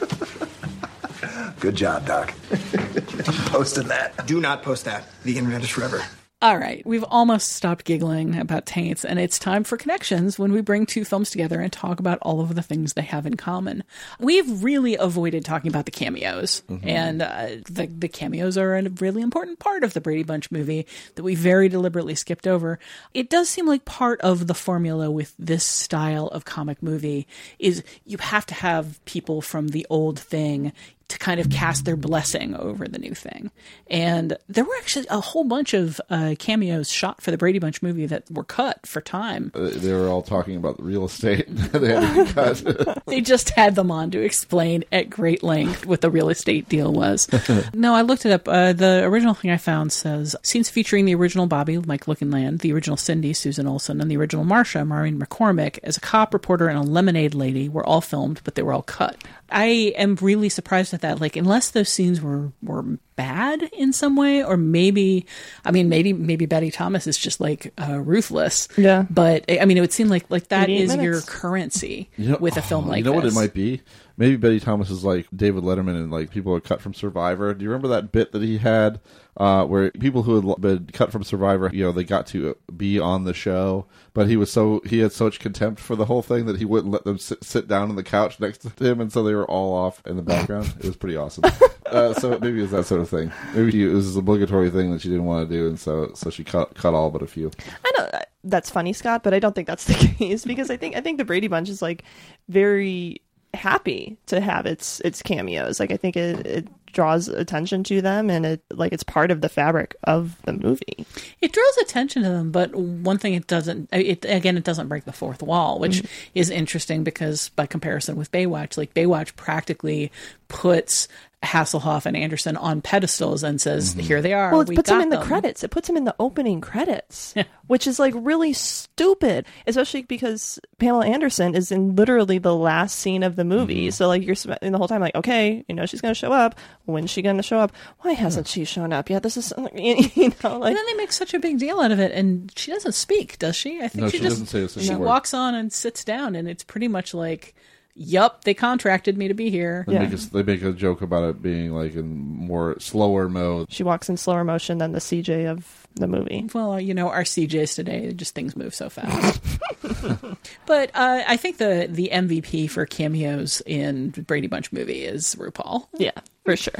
[laughs] Good job, Doc. [laughs] I'm Posting that. Do not post that. The internet is forever. All right, we've almost stopped giggling about taints, and it's time for connections when we bring two films together and talk about all of the things they have in common. We've really avoided talking about the cameos, and uh, the the cameos are a really important part of the Brady Bunch movie that we very deliberately skipped over. It does seem like part of the formula with this style of comic movie is you have to have people from the old thing to kind of cast their blessing over the new thing. And there were actually a whole bunch of uh, cameos shot for the Brady Bunch movie that were cut for time. Uh, they were all talking about the real estate. [laughs] they had to cut. [laughs] they just had them on to explain at great length what the real estate deal was. [laughs] no, I looked it up. Uh, the original thing I found says scenes featuring the original Bobby, Mike Lookinland, the original Cindy, Susan Olson, and the original Marsha, Maureen McCormick, as a cop, reporter, and a lemonade lady were all filmed, but they were all cut. I am really surprised at that. Like, unless those scenes were were bad in some way, or maybe, I mean, maybe maybe Betty Thomas is just like uh, ruthless. Yeah. But I mean, it would seem like like that is 88 is your currency You know- with a film [sighs] oh, like You know what it might be? Maybe Betty Thomas is like David Letterman and like people are cut from Survivor. Do you remember that bit that he had uh, where people who had been cut from Survivor, you know, they got to be on the show, but he was so he had so much contempt for the whole thing that he wouldn't let them sit, sit down on the couch next to him, and so they were all off in the background. it was pretty awesome. [laughs] uh, so maybe it's that sort of thing. Maybe it was this obligatory thing that she didn't want to do, and so so she cut cut all but a few. I know uh, that's funny, Scott, but I don't think that's the [laughs] case because I think I think the Brady Bunch is like very happy to have its its cameos. Like I think it, it draws attention to them and it like it's part of the fabric of the movie. It draws attention to them, but one thing it doesn't, it again, it doesn't break the fourth wall, which Mhm. is interesting because by comparison with Baywatch, like Baywatch practically puts Hasselhoff and Anderson on pedestals and says, mm-hmm. "Here they are." Well, it we puts them got in the them." credits. It puts them in the opening credits, [laughs] which is like really stupid, especially because Pamela Anderson is in literally the last scene of the movie. Mm-hmm. So like you're spending the whole time like, okay, you know she's going to show up. When's she going to show up? Why hasn't she shown up yet? This is [laughs] you know like and then they make such a big deal out of it, and she doesn't speak, does she? I think No, she, she just doesn't say a single she word. walks on and sits down, and it's pretty much like, "Yup, they contracted me to be here." They, make a, they make a joke about it being like in more slower mode. she walks in slower motion than the CJ of the movie. Well, you know, our CJs today, just things move so fast. [laughs] but uh, I think the the MVP for cameos in Brady Bunch movie is RuPaul. Yeah, for sure.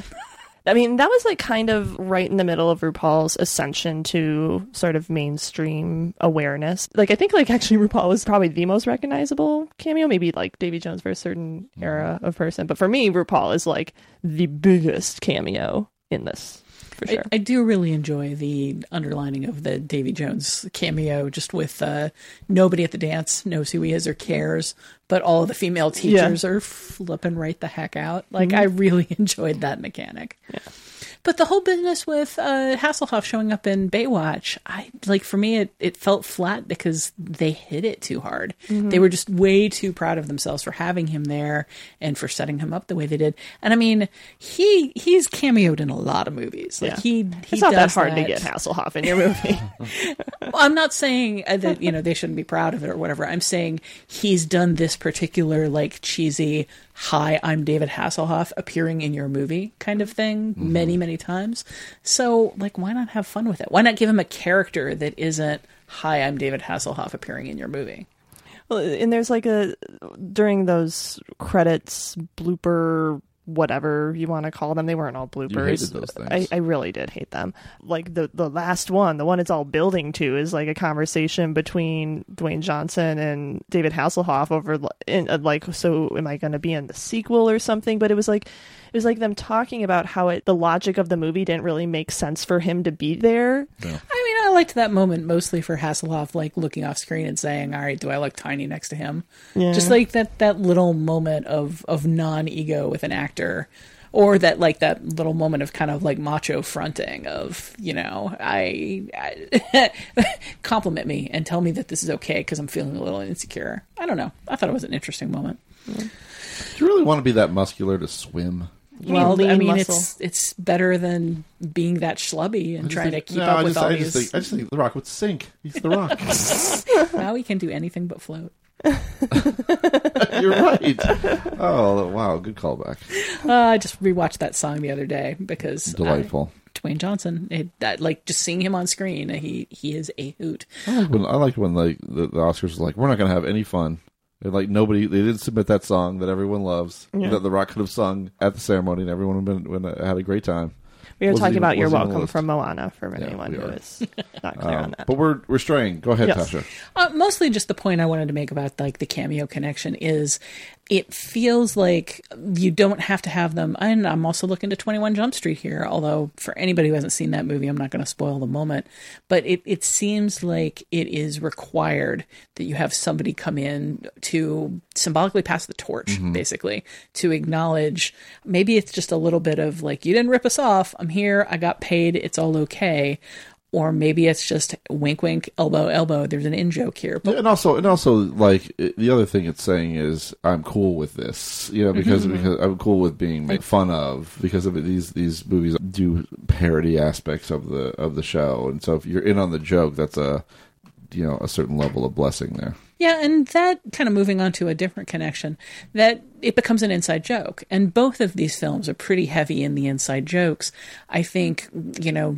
I mean, that was like kind of right in the middle of RuPaul's ascension to sort of mainstream awareness. Like, I think, like, actually, RuPaul was probably the most recognizable cameo, maybe like Davy Jones for a certain mm-hmm. era of person. But for me, RuPaul is like the biggest cameo in this. For sure. I, I do really enjoy the underlining of the Davy Jones cameo, just with uh, nobody at the dance knows who he is or cares, but all of the female teachers are flipping right the heck out. Like, Mhm. I really [laughs] enjoyed that mechanic. But the whole business with uh, Hasselhoff showing up in Baywatch, I like for me it, it felt flat because they hit it too hard. Mhm. They were just way too proud of themselves for having him there and for setting him up the way they did. And I mean, he he's cameoed in a lot of movies. Like Yeah. he, he it's not that hard to get Hasselhoff in your movie. [laughs] [laughs] Well, I'm not saying uh, that you know they shouldn't be proud of it or whatever. I'm saying he's done this particular like cheesy "Hi, I'm David Hasselhoff" appearing in your movie kind of thing Mm-hmm. many many times. So like, why not have fun with it? Why not give him a character that isn't "Hi, I'm David Hasselhoff" appearing in your movie? Well, and there's like a during those credits blooper whatever you want to call them they weren't all bloopers hated those things. I, I really did hate them like the the last one the one it's all building to is like a conversation between dwayne johnson and david hasselhoff over li- in, uh, like so am i going to be in the sequel or something but it was like it was like them talking about how it the logic of the movie didn't really make sense for him to be there I mean, I liked that moment mostly for Hasselhoff, like looking off screen and saying, "All right, do I look tiny next to him?" Yeah. Just like that that little moment of of non ego with an actor, or that like that little moment of kind of like macho fronting of you know, I, I [laughs] compliment me and tell me that this is okay because I'm feeling a little insecure. I don't know. I thought it was an interesting moment. Do you really want to be that muscular to swim? Well, lean I mean, muscle. it's it's better than being that schlubby and trying think- to keep no, up I with just, all I these. Just think, I just think The Rock would sink. He's The Rock. [laughs] [laughs] now he can do anything but float. [laughs] You're right. Oh, wow. Good callback. Uh, I just rewatched that song the other day because Delightful. Dwayne Johnson, it, that like just seeing him on screen, he he is a hoot. I like when, I like when like the, the Oscars was like, we're not going to have any fun. And like nobody, they didn't submit that song that everyone loves Yeah. that The Rock could have sung at the ceremony, and everyone would have been, would have had a great time. we were Wasn't talking even- about you're wasn't on the welcome from moana for Yeah, anyone we who not clear Um, on that But we're we're straying. Go ahead, Yes. Tasha. Uh, mostly just the point I wanted to make about like the cameo connection is it feels like you don't have to have them. And I'm also looking to 21 Jump Street here, although for anybody who hasn't seen that movie, I'm not going to spoil the moment. But it, it seems like it is required that you have somebody come in to symbolically pass the torch, mm-hmm. basically, to acknowledge maybe it's just a little bit of like, you didn't rip us off. I'm here. I got paid. It's all okay. Or maybe it's just wink, wink, elbow, elbow. There's an in joke here. But and also, and also, like it- the other thing it's saying is, I'm cool with this, you know, because Mhm. because I'm cool with being made fun of because of it. These these movies do parody aspects of the of the show, and so if you're in on the joke, that's a you know a certain level of blessing there. Yeah, and that kind of moving on to a different connection, that it becomes an inside joke. And both of these films are pretty heavy in the inside jokes. I think, you know,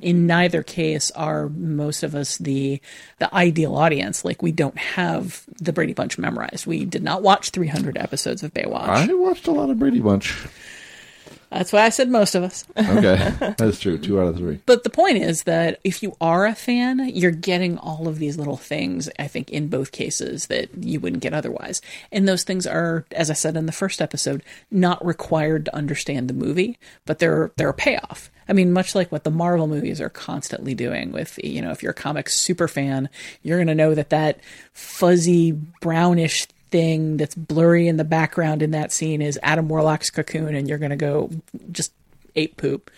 in neither case are most of us the the ideal audience. Like we don't have the Brady Bunch memorized. We did not watch 300 episodes of Baywatch. I watched a lot of Brady Bunch. That's why I said most of us. [laughs] Okay, [laughs] that's true. Two out of three. But the point is that if you are a fan, you're getting all of these little things, I think, in both cases that you wouldn't get otherwise. And those things are, as I said in the first episode, not required to understand the movie, but they're they're a payoff. I mean, much like what the Marvel movies are constantly doing with, you know, if you're a comic super fan, you're going to know that that fuzzy brownish thing that's blurry in the background in that scene is Adam Warlock's cocoon, and you're going to go just ape poop.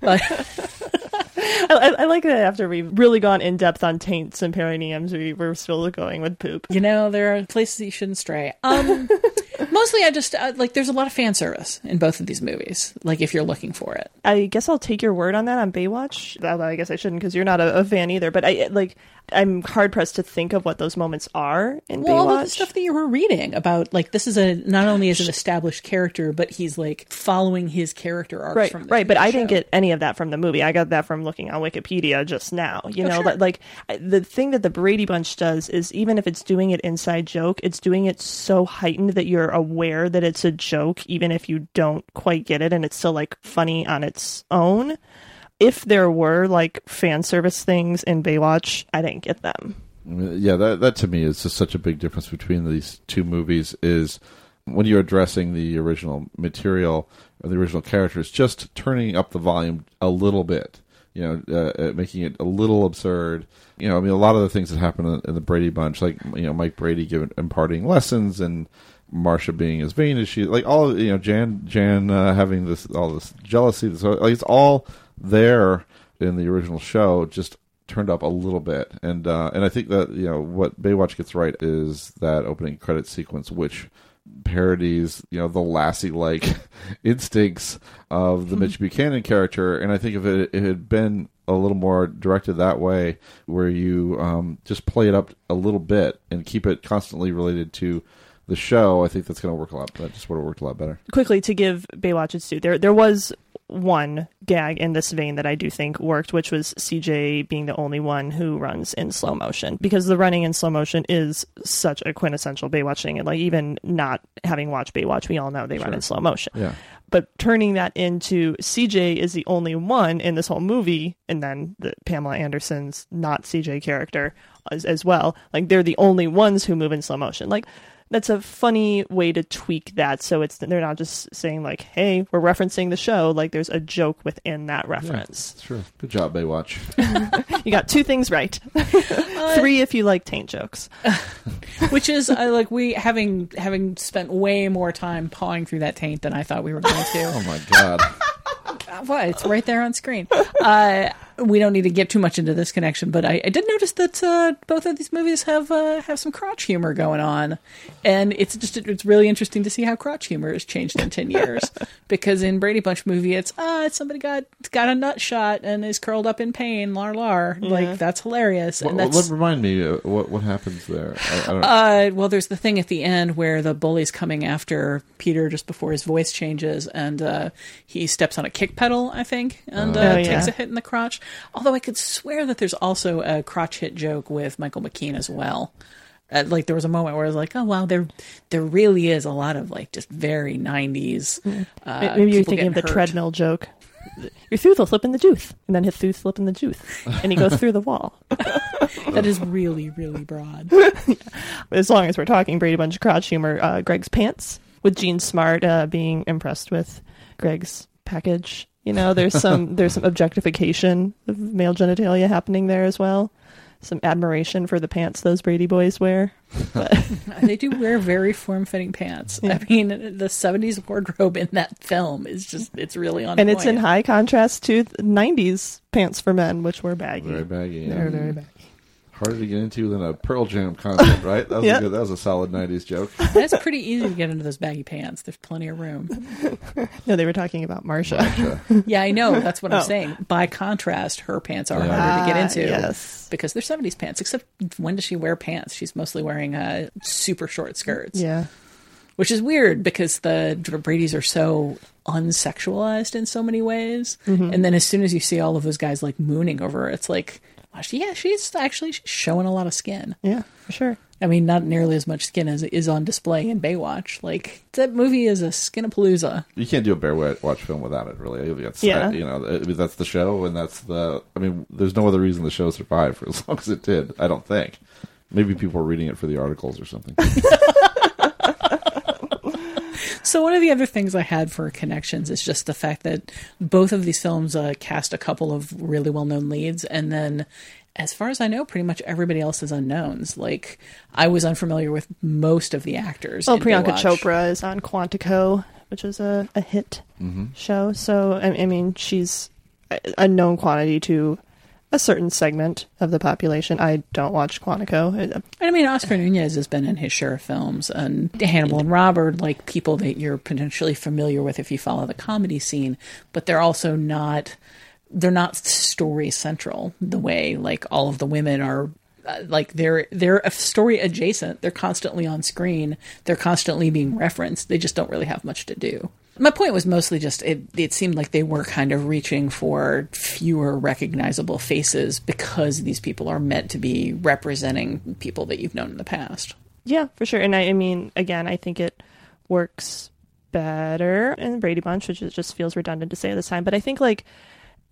But [laughs] I, I, like that after we've really gone in depth on taints and perineums, we, we're still going with poop. You know, there are places you shouldn't stray. Um, [laughs] mostly, I just uh, like there's a lot of fan service in both of these movies. Like if you're looking for it, I guess I'll take your word on that on Baywatch. Although I guess I shouldn't because you're not a, a fan either. But I like I'm hard pressed to think of what those moments are in well, all of the stuff that you were reading about, like this is a not only is an established character, but he's like following his character arc. right, from the, right. But I didn't get any of that from the movie. I got that from looking on Wikipedia just now. You Oh, know, sure. but, like the thing that the Brady Bunch does is even if it's doing it inside joke, it's doing it so heightened that you're aware that it's a joke, even if you don't quite get it, and it's still like funny on its own. If there were like fan service things in Baywatch, I didn't get them. Yeah, that that to me is just such a big difference between these two movies. Is when you're addressing the original material or the original characters, just turning up the volume a little bit. You know, uh, uh, making it a little absurd. You know, I mean, a lot of the things that happen in, in the Brady Bunch, like you know, Mike Brady giving imparting lessons and Marsha being as vain as she, like all you know, Jan Jan uh, having this all this jealousy. This, like it's all there in the original show, just turned up a little bit. And uh, and I think that you know what Baywatch gets right is that opening credit sequence, which parodies you know the lassie like [laughs] instincts of the Mitch Buchanan character. And I think if it, it had been a little more directed that way, where you um, just play it up a little bit and keep it constantly related to the show, I think that's going to work a lot. That just would have worked a lot better. quickly to give Baywatch its due, there there was one gag in this vein that I do think worked, which was CJ being the only one who runs in slow motion because the running in slow motion is such a quintessential Baywatch thing, and like even not having watched Baywatch, we all know they run in slow motion. Yeah. But turning that into CJ is the only one in this whole movie, and then the Pamela Anderson's not CJ character as, as well. Like they're the only ones who move in slow motion. Like that's a funny way to tweak that, so it's they're not just saying like, "Hey, we're referencing the show." Like there's a joke within that reference. Yeah, sure. Good job, Baywatch. [laughs] you got two things right. [laughs] Three if you like taint jokes. [laughs] which is uh, like we having having spent way more time pawing through that taint than I thought we were going to. oh my god! What? It's right there on screen. Uh, we don't need to get too much into this connection, but I, I did notice that uh, both of these movies have uh, have some crotch humor going on, and it's just it's really interesting to see how crotch humor has changed in ten years. [laughs] because in Brady Bunch movie, it's ah somebody got got a nut shot and is curled up in pain, lar lar, Yeah. like that's hilarious, What, and what, that's remind me uh, what what happens there? I, I don't, uh, well, there's the thing at the end where the bully's coming after Peter just before his voice changes, and uh, he steps on a kick pedal, I think, and Oh. uh, takes yeah. a hit in the crotch. Although I could swear that there's also a crotch hit joke with Michael McKean as well. Uh, like there was a moment where I was like, "Oh wow, there there really is a lot of like just very '90s." Uh, Maybe you're thinking of the hurt. treadmill joke. Your tooth will slip in the tooth, and then his tooth slip in the tooth, and he goes through the wall. [laughs] That is really really broad. [laughs] as long as we're talking Brady Bunch of crotch humor, uh, Greg's pants with Jean Smart uh, being impressed with Greg's package. You know, there's some [laughs] there's some objectification of male genitalia happening there as well. Some admiration for the pants those Brady boys wear. [laughs] they do wear very form-fitting pants. I mean, the '70s wardrobe in that film is just—it's really on. and it's in high contrast to 90s pants for men, which were baggy. very baggy. Yeah. They're very baggy. Harder to get into than a Pearl Jam concert, right? That was Yeah. a good, that was a solid '90s joke. [laughs] That's pretty easy to get into those baggy pants. There's plenty of room. [laughs] No, they were talking about Marsha. [laughs] Yeah, I know. That's what I'm Oh. saying. By contrast, her pants are Yeah. harder to get Ah, into. yes. Because they're 70s pants. Except when does she wear pants? She's mostly wearing uh, super short skirts. Yeah. Which is weird because the Brady's are so unsexualized in so many ways. Mhm. And then as soon as you see all of those guys like mooning over her, it's like, wow, she, yeah, she's actually showing a lot of skin. Yeah, for sure. I mean, not nearly as much skin as is on display in Baywatch. Like that movie is a skinapalooza. You can't do a bear wa- watch film without it, really. That's, Yeah. you know, I mean, that's the show, and that's the. I mean, there's no other reason the show survived for as [laughs] long as it did. I don't think. Maybe people are reading it for the articles or something. [laughs] So one of the other things I had for connections is just the fact that both of these films uh, cast a couple of really well-known leads, and then, as far as I know, pretty much everybody else is unknowns. Like I was unfamiliar with most of the actors. Well, Priyanka Baywatch. Chopra is on Quantico, which is a, a hit Mhm. show. So, I, I mean, she's a, a known quantity to a certain segment of the population. I don't watch Quantico. I mean, Oscar Nunez has been in his share of films, and Hannibal and Robert, like people that you're potentially familiar with if you follow the comedy scene, but they're also not. They're not story central the way like all of the women are. uh, Like they're they're a story adjacent. They're constantly on screen. They're constantly being referenced. They just don't really have much to do. My point was mostly just it, it seemed like they were kind of reaching for fewer recognizable faces because these people are meant to be representing people that you've known in the past. Yeah, for sure. And I, I mean, again, I think it works better in Brady Bunch, which just feels redundant to say at this time. But I think like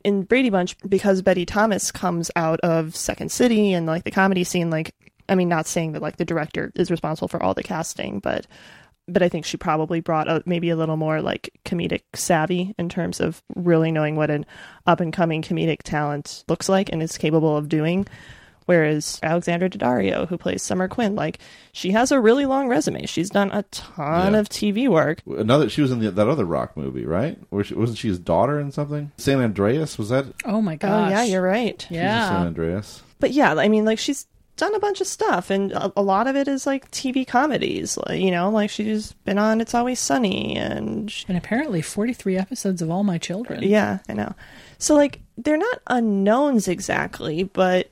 in Brady Bunch, because Betty Thomas comes out of Second City and like the comedy scene, like I mean, not saying that like the director is responsible for all the casting, but but I think she probably brought a, maybe a little more like comedic savvy in terms of really knowing what an up and coming comedic talent looks like and is capable of doing. Whereas Alexandra Daddario, who plays Summer Quinn, like she has a really long resume. She's done a ton Yeah. of TV work. Another, she was in the, that other rock movie, right? Where she, wasn't she his daughter in something? San Andreas was that? Oh my Oh gosh. yeah, you're right. She's in San Andreas. But yeah, I mean, like she's done a bunch of stuff, and a, a lot of it is like TV comedies. Like, you know, like she's been on It's Always Sunny, and she- And apparently 43 episodes of All My Children. yeah, I know. So like they're not unknowns exactly, but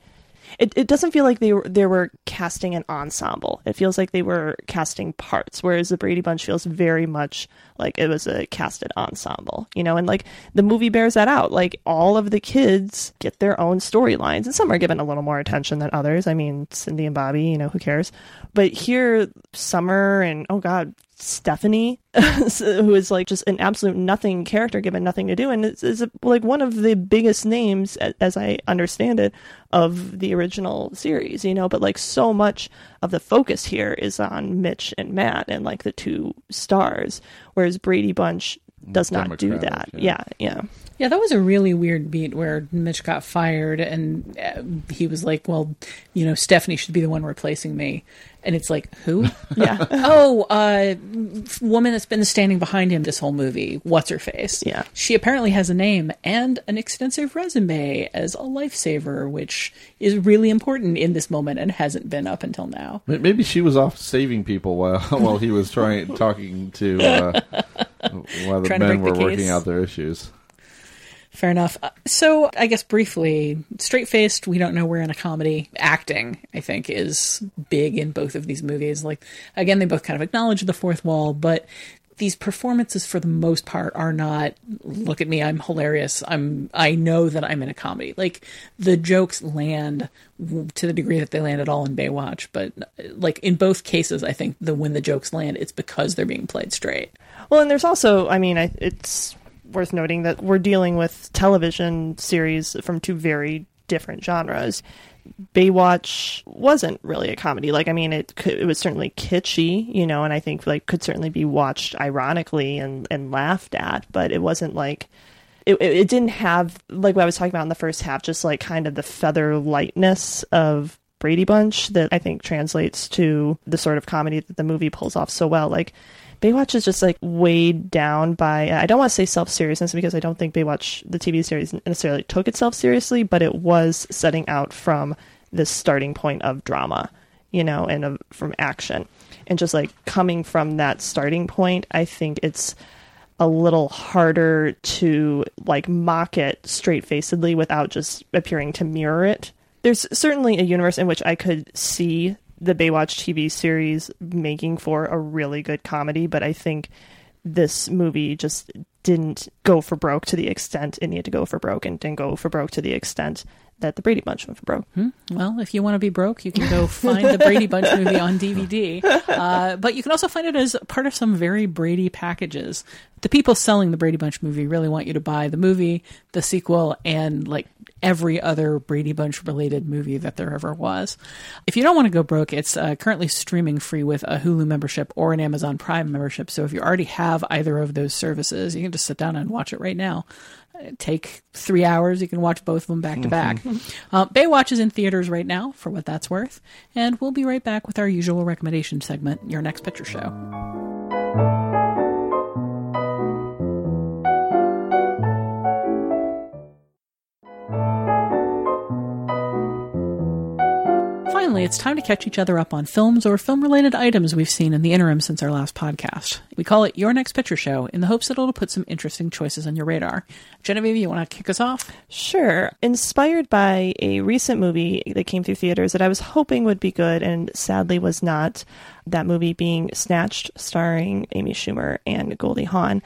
it, it doesn't feel like they were they were casting an ensemble. It feels like they were casting parts, whereas the Brady Bunch feels very much like it was a casted ensemble, you know. And like the movie bears that out. Like all of the kids get their own storylines, and some are given a little more attention than others. I mean, Cindy and Bobby, you know, who cares? But here, Summer and oh god, Stephanie, [laughs] who is like just an absolute nothing character given nothing to do, and is, is like one of the biggest names, as I understand it, of the original series. You know, but like so much of the focus here is on Mitch and Matt and like the two stars, whereas Brady Bunch does not do that. Democratic, Yeah, yeah. Yeah, that was a really weird beat where Mitch got fired and uh, he was like, "Well, you know, Stephanie should be the one replacing me." And it's like, "Who?" [laughs] Yeah. [laughs] oh, uh woman that's been standing behind him this whole movie. What's her face? Yeah. She apparently has a name and an extensive resume as a lifesaver, which is really important in this moment and hasn't been up until now. Maybe she was off saving people while [laughs] while he was trying talking to uh, while the Trying to men were the working out their issues. Fair enough. Uh, So, I guess briefly, straight faced, we don't know we're in a comedy. Acting, I think, is big in both of these movies. Like, again, they both kind of acknowledge the fourth wall, but these performances, for the most part, are not, look at me, I'm hilarious. I'm, I know that I'm in a comedy. Like, the jokes land to the degree that they land at all in Baywatch, but, like, in both cases, I think the when the jokes land, it's because they're being played straight. Well, and there's also, I mean, I, it's worth noting that we're dealing with television series from two very different genres. Baywatch wasn't really a comedy. Like, I mean, it it was certainly kitschy, you know, and I think like could certainly be watched ironically and and laughed at, but it wasn't like it, it didn't have like what I was talking about in the first half, just like kind of the feather lightness of Brady Bunch that I think translates to the sort of comedy that the movie pulls off so well. Like Baywatch is just like weighed down by I don't want to say self seriousness because I don't think Baywatch the TV series necessarily took itself seriously, but it was setting out from this starting point of drama, you know, and of, from action, and just like coming from that starting point, I think it's a little harder to like mock it straight facedly without just appearing to mirror it. There's certainly a universe in which I could see the Baywatch TV series making for a really good comedy, but I think this movie just didn't go for broke to the extent it needed to go for broke and didn't go for broke to the extent that the Brady Bunch went for broke. Hmm? Well, if you want to be broke, you can go [laughs] find the Brady Bunch movie on DVD. Uh, but you can also find it as part of some very Brady packages. The people selling the Brady Bunch movie really want you to buy the movie, the sequel, and like every other Brady Bunch related movie that there ever was. If you don't want to go broke, it's uh, currently streaming free with a Hulu membership or an Amazon Prime membership. So if you already have either of those services, you can just sit down and watch it right now. Take three hours. You can watch both of them back to back. Uh, Baywatch is in theaters right now, for what that's worth. And we'll be right back with our usual recommendation segment, Your Next Picture Show. Finally, it's time to catch each other up on films or film related items we've seen in the interim since our last podcast. We call it Your Next Picture Show in the hopes that it'll put some interesting choices on your radar. Genevieve, you want to kick us off? Sure. Inspired by a recent movie that came through theaters that I was hoping would be good and sadly was not, that movie being Snatched, starring Amy Schumer and Goldie Hawn.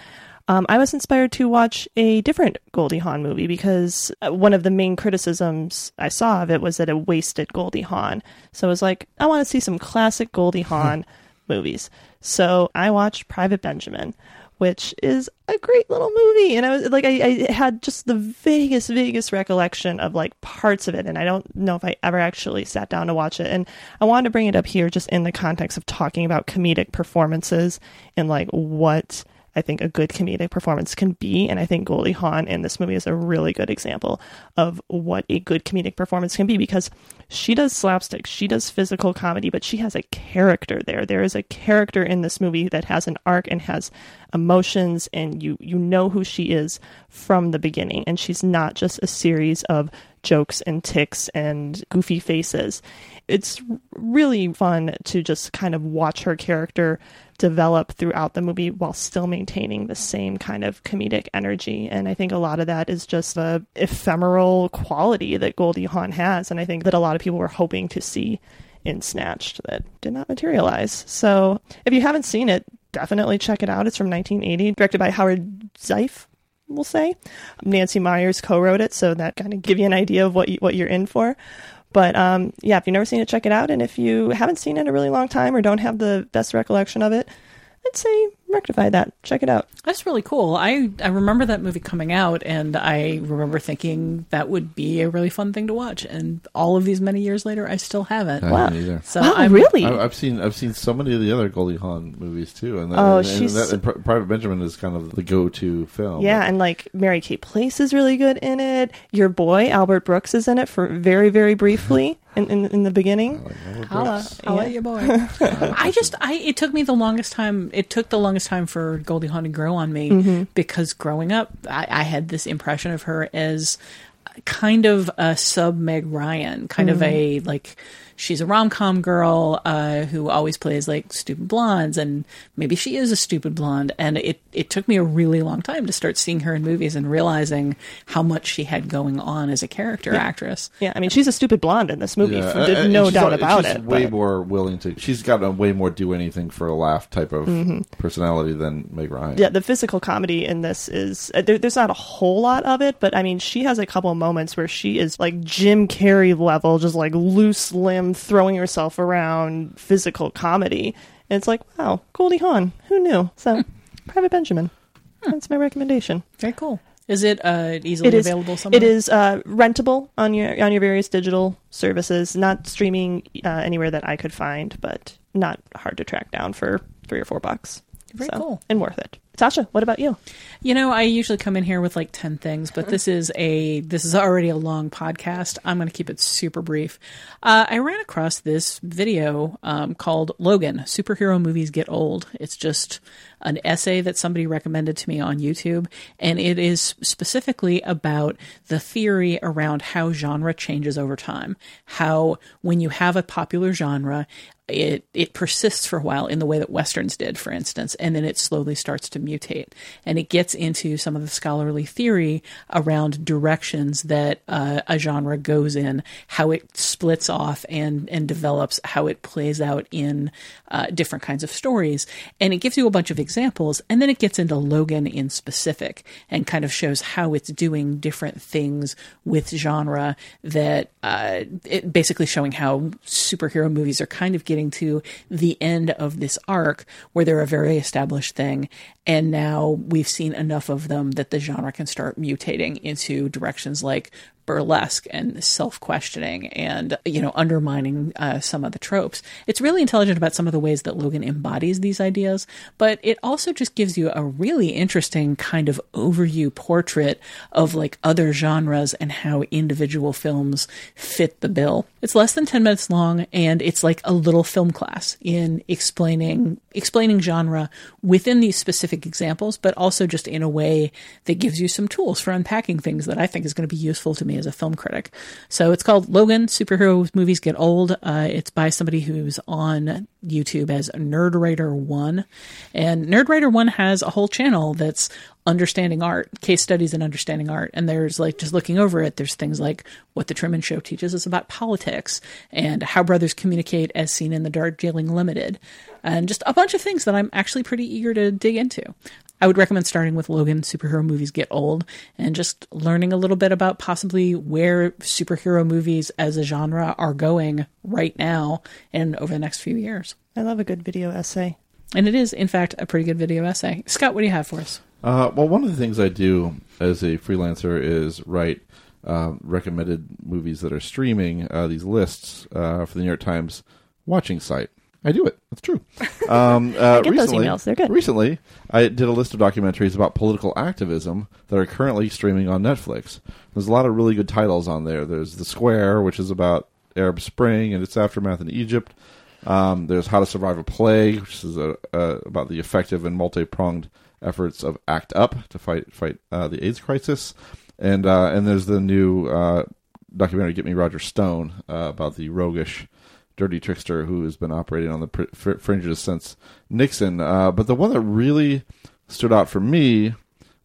Um, I was inspired to watch a different Goldie Hawn movie because uh, one of the main criticisms I saw of it was that it wasted Goldie Hawn. So I was like, I want to see some classic Goldie [laughs] Hawn movies. So I watched Private Benjamin, which is a great little movie. And I was like, I, I had just the vaguest, vaguest recollection of like parts of it. And I don't know if I ever actually sat down to watch it. And I wanted to bring it up here just in the context of talking about comedic performances and like what I think a good comedic performance can be. And I think Goldie Hawn in this movie is a really good example of what a good comedic performance can be because she does slapstick, she does physical comedy, but she has a character there. There is a character in this movie that has an arc and has emotions and you you know who she is from the beginning and she's not just a series of jokes and ticks and goofy faces. It's really fun to just kind of watch her character develop throughout the movie while still maintaining the same kind of comedic energy. And I think a lot of that is just the ephemeral quality that Goldie Hawn has. And I think that a lot of people were hoping to see in Snatched that did not materialize. So if you haven't seen it, definitely check it out. It's from 1980, directed by Howard Zieff. We'll say Nancy Meyers co-wrote it, so that kind of give you an idea of what you, what you're in for. But um, yeah, if you've never seen it, check it out. And if you haven't seen it in a really long time or don't have the best recollection of it, I'd say rectify that. Check it out. That's really cool. I, I remember that movie coming out, and I remember thinking that would be a really fun thing to watch. And all of these many years later, I still haven't. I haven't either. So Wow, I'm, really? I, I've seen I've seen so many of the other Goldie Hawn movies too, and, that, Oh, and, and she's- that, and Pri- Private Benjamin is kind of the go-to film. Yeah, and like Mary Kay Place is really good in it. Your boy Albert Brooks is in it for very, very briefly [laughs] in, in, in the beginning. Holla, holla at your boy. [laughs] I just, I it took me the longest time. It took the longest time for Goldie Hawn to grow on me Mhm. because growing up, I, I had this impression of her as kind of a sub Meg Ryan, kind of Mhm. a like she's a rom com girl uh, who always plays like stupid blondes, and maybe she is a stupid blonde. And it it took me a really long time to start seeing her in movies and realizing how much she had going on as a character Yeah. actress. Yeah, I mean she's a stupid blonde in this movie. Yeah, for- uh, no doubt al- about she's it. Way but- more willing to. She's got a way more do anything for a laugh type of Mhm. personality than Meg Ryan. Yeah, the physical comedy in this is uh, there, there's not a whole lot of it, but I mean, she has a couple of moments where she is like Jim Carrey level, just like loose throwing herself around, physical comedy. And it's like, wow, Goldie Hawn, who knew? So, Private Benjamin, that's my recommendation. Very cool. Is it uh, easily It is available somewhere? It is uh, rentable on your on your various digital services, not streaming uh, anywhere that I could find, but not hard to track down for three or four bucks. Very cool. and worth it. Tasha, what about you? You know, I usually come in here with like 10 things, but this is a this is already a long podcast. I'm going to keep it super brief. Uh, I ran across this video um, called Logan: Superhero Movies Get Old. It's just an essay that somebody recommended to me on YouTube, and it is specifically about the theory around how genre changes over time. How when you have a popular genre, it it persists for a while in the way that westerns did, for instance, and then it slowly starts to mutate, and it gets into some of the scholarly theory around directions that uh, a genre goes in, how it splits off and and develops, how it plays out in uh, different kinds of stories, and it gives you a bunch of examples, and then it gets into Logan in specific and kind of shows how it's doing different things with genre that uh, it basically showing how superhero movies are kind of getting to the end of this arc where they're a very established thing. And now we've seen enough of them that the genre can start mutating into directions like burlesque and self-questioning and you know undermining uh, some of the tropes. It's really intelligent about some of the ways that logan embodies these ideas but it also just gives you a really interesting kind of overview portrait of like other genres and how individual films fit the bill. It's less than 10 minutes long and it's like a little film class in explaining explaining genre within these specific examples but also just in a way that gives you some tools for unpacking things that i think is going to be useful to me as a film critic so it's called logan superhero movies get old uh, it's by somebody who's on youtube as Nerdwriter one and Nerdwriter one has a whole channel that's understanding art, case studies and understanding art. And there's like just looking over it, there's things like what the Truman Show teaches us about politics and how brothers communicate as seen in the Darjeeling Limited, and just a bunch of things that I'm actually pretty eager to dig into. I would recommend starting with Logan Superhero Movies Get Old and just learning a little bit about possibly where superhero movies as a genre are going right now and over the next few years. I love a good video essay. And it is, in fact, a pretty good video essay. Scott, what do you have for us? Uh, well, one of the things I do as a freelancer is write uh, recommended movies that are streaming uh, these lists uh, for the New York Times watching site. I do it. That's true. [laughs] Um, uh, I get those recently, emails. They're good. Recently, I did a list of documentaries about political activism that are currently streaming on Netflix. There's a lot of really good titles on there. There's The Square, which is about Arab Spring and its aftermath in Egypt. Um, there's How to Survive a Plague, which is a, a, about the effective and multi-pronged efforts of ACT UP to fight fight uh, the AIDS crisis, and uh, and there's the new uh, documentary "Get Me Roger Stone" uh, about the roguish, dirty trickster who has been operating on the fringes since Nixon. Uh, but the one that really stood out for me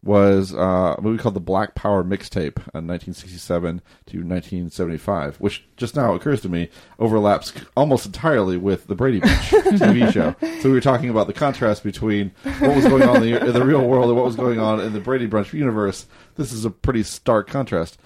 was uh, a movie called The Black Power Mixtape, uh, 1967 to 1975, which just now occurs to me overlaps almost entirely with the Brady Bunch [laughs] TV show. So we were talking about the contrast between what was going on in the, in the real world and what was going on in the Brady Bunch universe. This is a pretty stark contrast.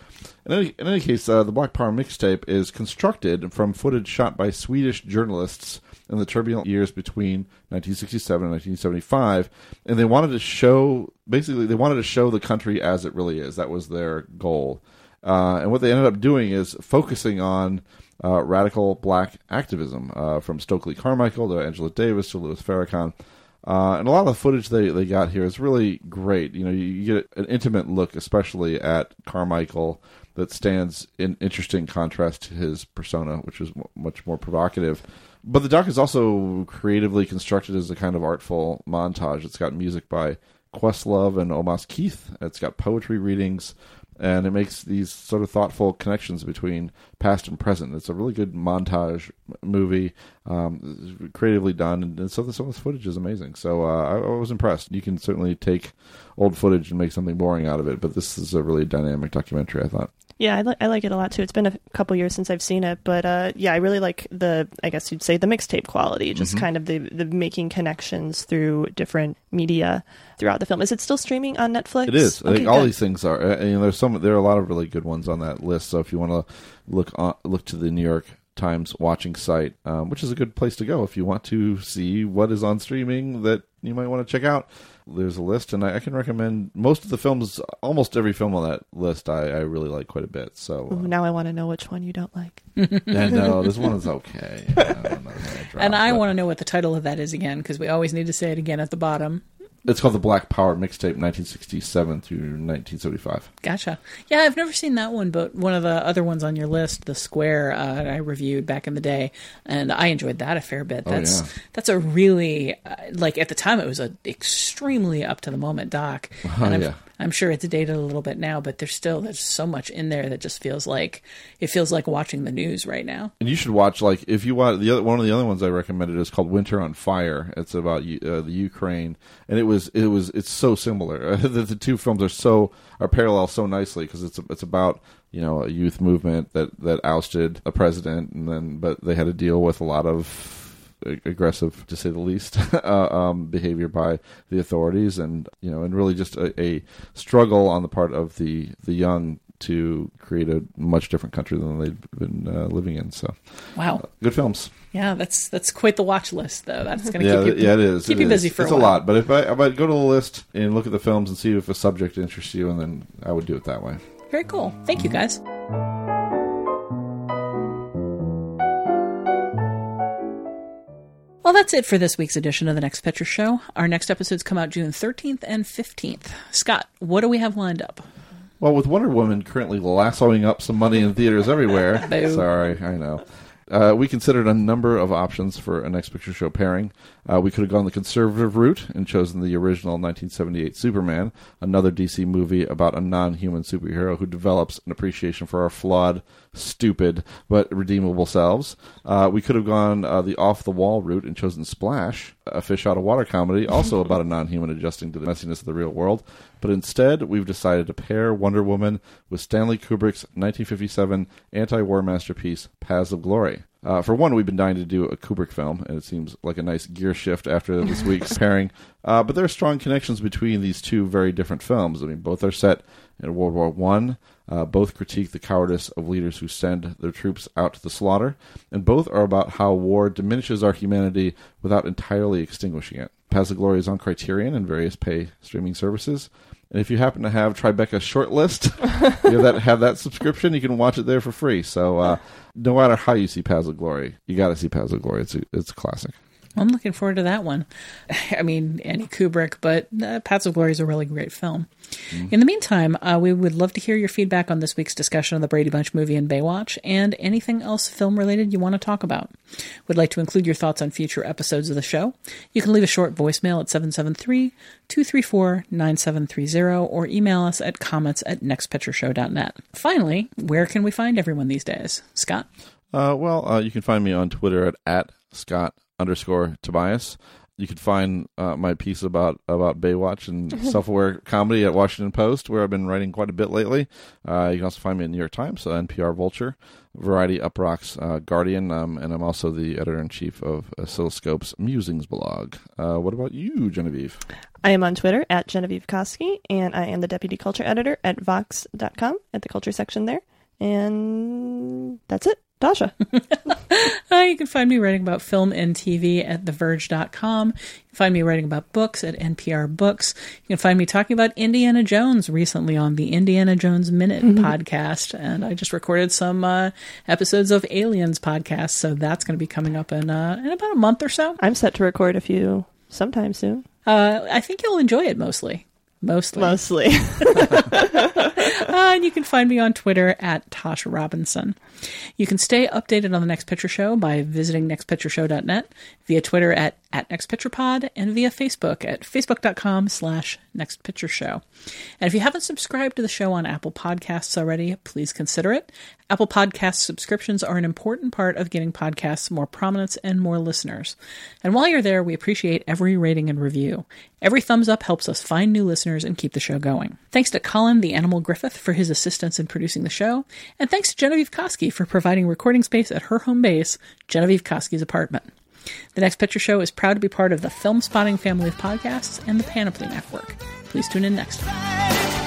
In any, in any case, uh, the Black Power mixtape is constructed from footage shot by Swedish journalists in the turbulent years between 1967 and 1975, and they wanted to show basically they wanted to show the country as it really is. That was their goal, uh, and what they ended up doing is focusing on uh, radical black activism uh, from Stokely Carmichael to Angela Davis to Louis Farrakhan. Uh, and a lot of the footage they, they got here is really great. You know, you, you get an intimate look, especially at Carmichael, that stands in interesting contrast to his persona, which is much more provocative. But the doc is also creatively constructed as a kind of artful montage. It's got music by Questlove and Om'Mas Keith. It's got poetry readings, and it makes these sort of thoughtful connections between past and present. It's a really good montage movie, um, creatively done, and some some of this footage is amazing. So uh, I, I was impressed. You can certainly take old footage and make something boring out of it, but this is a really dynamic documentary. I thought. Yeah, I, li- I like it a lot too. It's been a couple years since I've seen it, but uh, yeah, I really like the I guess you'd say the mixtape quality, just Mhm. kind of the the making connections through different media throughout the film. Is it still streaming on Netflix? It is. I Okay, think all good. these things are. Uh, you know, there's some. There are a lot of really good ones on that list. So if you want to look on, look to the New York Times watching site, um, which is a good place to go if you want to see what is on streaming that you might want to check out. There's a list, and I, I can recommend most of the films. Almost every film on that list, I, I really like quite a bit. So, Ooh, now I want to know which one you don't like. [laughs] and no, this one is [laughs] okay. I don't know, I'm drop, and I but- want to know what the title of that is again, because we always need to say it again at the bottom. It's called the Black Power Mixtape, 1967 through 1975. Gotcha. Yeah, I've never seen that one, but one of the other ones on your list, The Square, uh, I reviewed back in the day, and I enjoyed that a fair bit. Oh, That's yeah. that's a really uh, like at the time it was a extremely up to the moment doc, Oh, and I'm, yeah. I'm sure it's dated a little bit now, but there's still there's so much in there that just feels like it feels like watching the news right now. And you should watch like if you watch the other one of the other ones I recommended is called Winter on Fire. It's about uh, the Ukraine, and it was it was it's so similar. [laughs] the, the two films are so are parallel so nicely because it's it's about you know a youth movement that that ousted a president, and then but they had to deal with a lot of aggressive to say the least [laughs] uh, um, behavior by the authorities and you know and really just a, a struggle on the part of the the young to create a much different country than they'd been uh, living in so Wow. good films Yeah, that's that's quite the watch list though. That's going to yeah, keep you yeah, it is. keep It you is. busy for it's a a, lot. But if I, if I go to the list and look at the films and see if a subject interests you, and then I would do it that way. Very cool. Thank you guys. Well, that's it for this week's edition of the Next Picture Show. Our next episodes come out June 13th and 15th. Scott, what do we have lined up? Well, with Wonder Woman currently lassoing up some money in theaters everywhere. [laughs] Sorry, I know. Uh, we considered a number of options for a next picture show pairing. Uh, we could have gone the conservative route and chosen the original 1978 Superman, another DC movie about a non human superhero who develops an appreciation for our flawed, stupid, but redeemable selves. Uh, we could have gone uh, the off the wall route and chosen Splash, a fish out of water comedy, also [laughs] about a non human adjusting to the messiness of the real world. But instead, we've decided to pair Wonder Woman with Stanley Kubrick's 1957 anti war masterpiece, Paths of Glory. Uh, for one, we've been dying to do a Kubrick film, and it seems like a nice gear shift after this [laughs] week's pairing. Uh, but there are strong connections between these two very different films. I mean, both are set in World War One. Uh, both critique the cowardice of leaders who send their troops out to the slaughter, and both are about how war diminishes our humanity without entirely extinguishing it. Paths of Glory is on Criterion and various pay streaming services. And if you happen to have Tribeca shortlist, [laughs] you have that have that subscription, you can watch it there for free. So uh, no matter how you see Paths of Glory, you got to see Paths of Glory. It's a, it's a classic. I'm looking forward to that one. [laughs] I mean, Andy Kubrick, but uh, Paths of Glory is a really great film. Mm. In the meantime, uh, we would love to hear your feedback on this week's discussion of the Brady Bunch movie and Baywatch and anything else film related you want to talk about. We'd like to include your thoughts on future episodes of the show. You can leave a short voicemail at 773 234 9730 or email us at comments at nextpictureshow.net. Finally, where can we find everyone these days? Scott? Uh, well, uh, you can find me on Twitter at, at Scott underscore Tobias. You can find uh, my piece about about Baywatch and [laughs] self aware comedy at Washington Post, where I've been writing quite a bit lately. Uh, you can also find me at New York Times, uh, NPR Vulture, Variety, Uproxx, uh, Guardian, um, and I'm also the editor in chief of Oscilloscope's Musings blog. Uh, what about you, Genevieve? I am on Twitter at Genevieve Koski, and I am the deputy culture editor at Vox.com at the culture section there. And that's it. Tasha. [laughs] uh, you can find me writing about film and TV at TheVerge.com. You can find me writing about books at NPR Books. You can find me talking about Indiana Jones recently on the Indiana Jones Minute mm-hmm. podcast. And I just recorded some uh, episodes of Aliens podcast. So that's going to be coming up in, uh, in about a month or so. I'm set to record a few sometime soon. Uh, I think you'll enjoy it mostly. Mostly. Mostly. [laughs] uh, and you can find me on Twitter at Tasha Robinson. You can stay updated on the Next Picture Show by visiting nextpictureshow.net, via Twitter at, at Next Picture Pod and via Facebook at facebook.com slash Next Picture Show. And if you haven't subscribed to the show on Apple Podcasts already, please consider it. Apple Podcast subscriptions are an important part of getting podcasts more prominence and more listeners. And while you're there, we appreciate every rating and review. Every thumbs up helps us find new listeners and keep the show going. Thanks to Colin the Animal Griffith for his assistance in producing the show, and thanks to Genevieve Koski for providing recording space at her home base, Genevieve Koski's apartment. The Next Picture Show is proud to be part of the Filmspotting family of podcasts and the Panoply Network. Please tune in next time.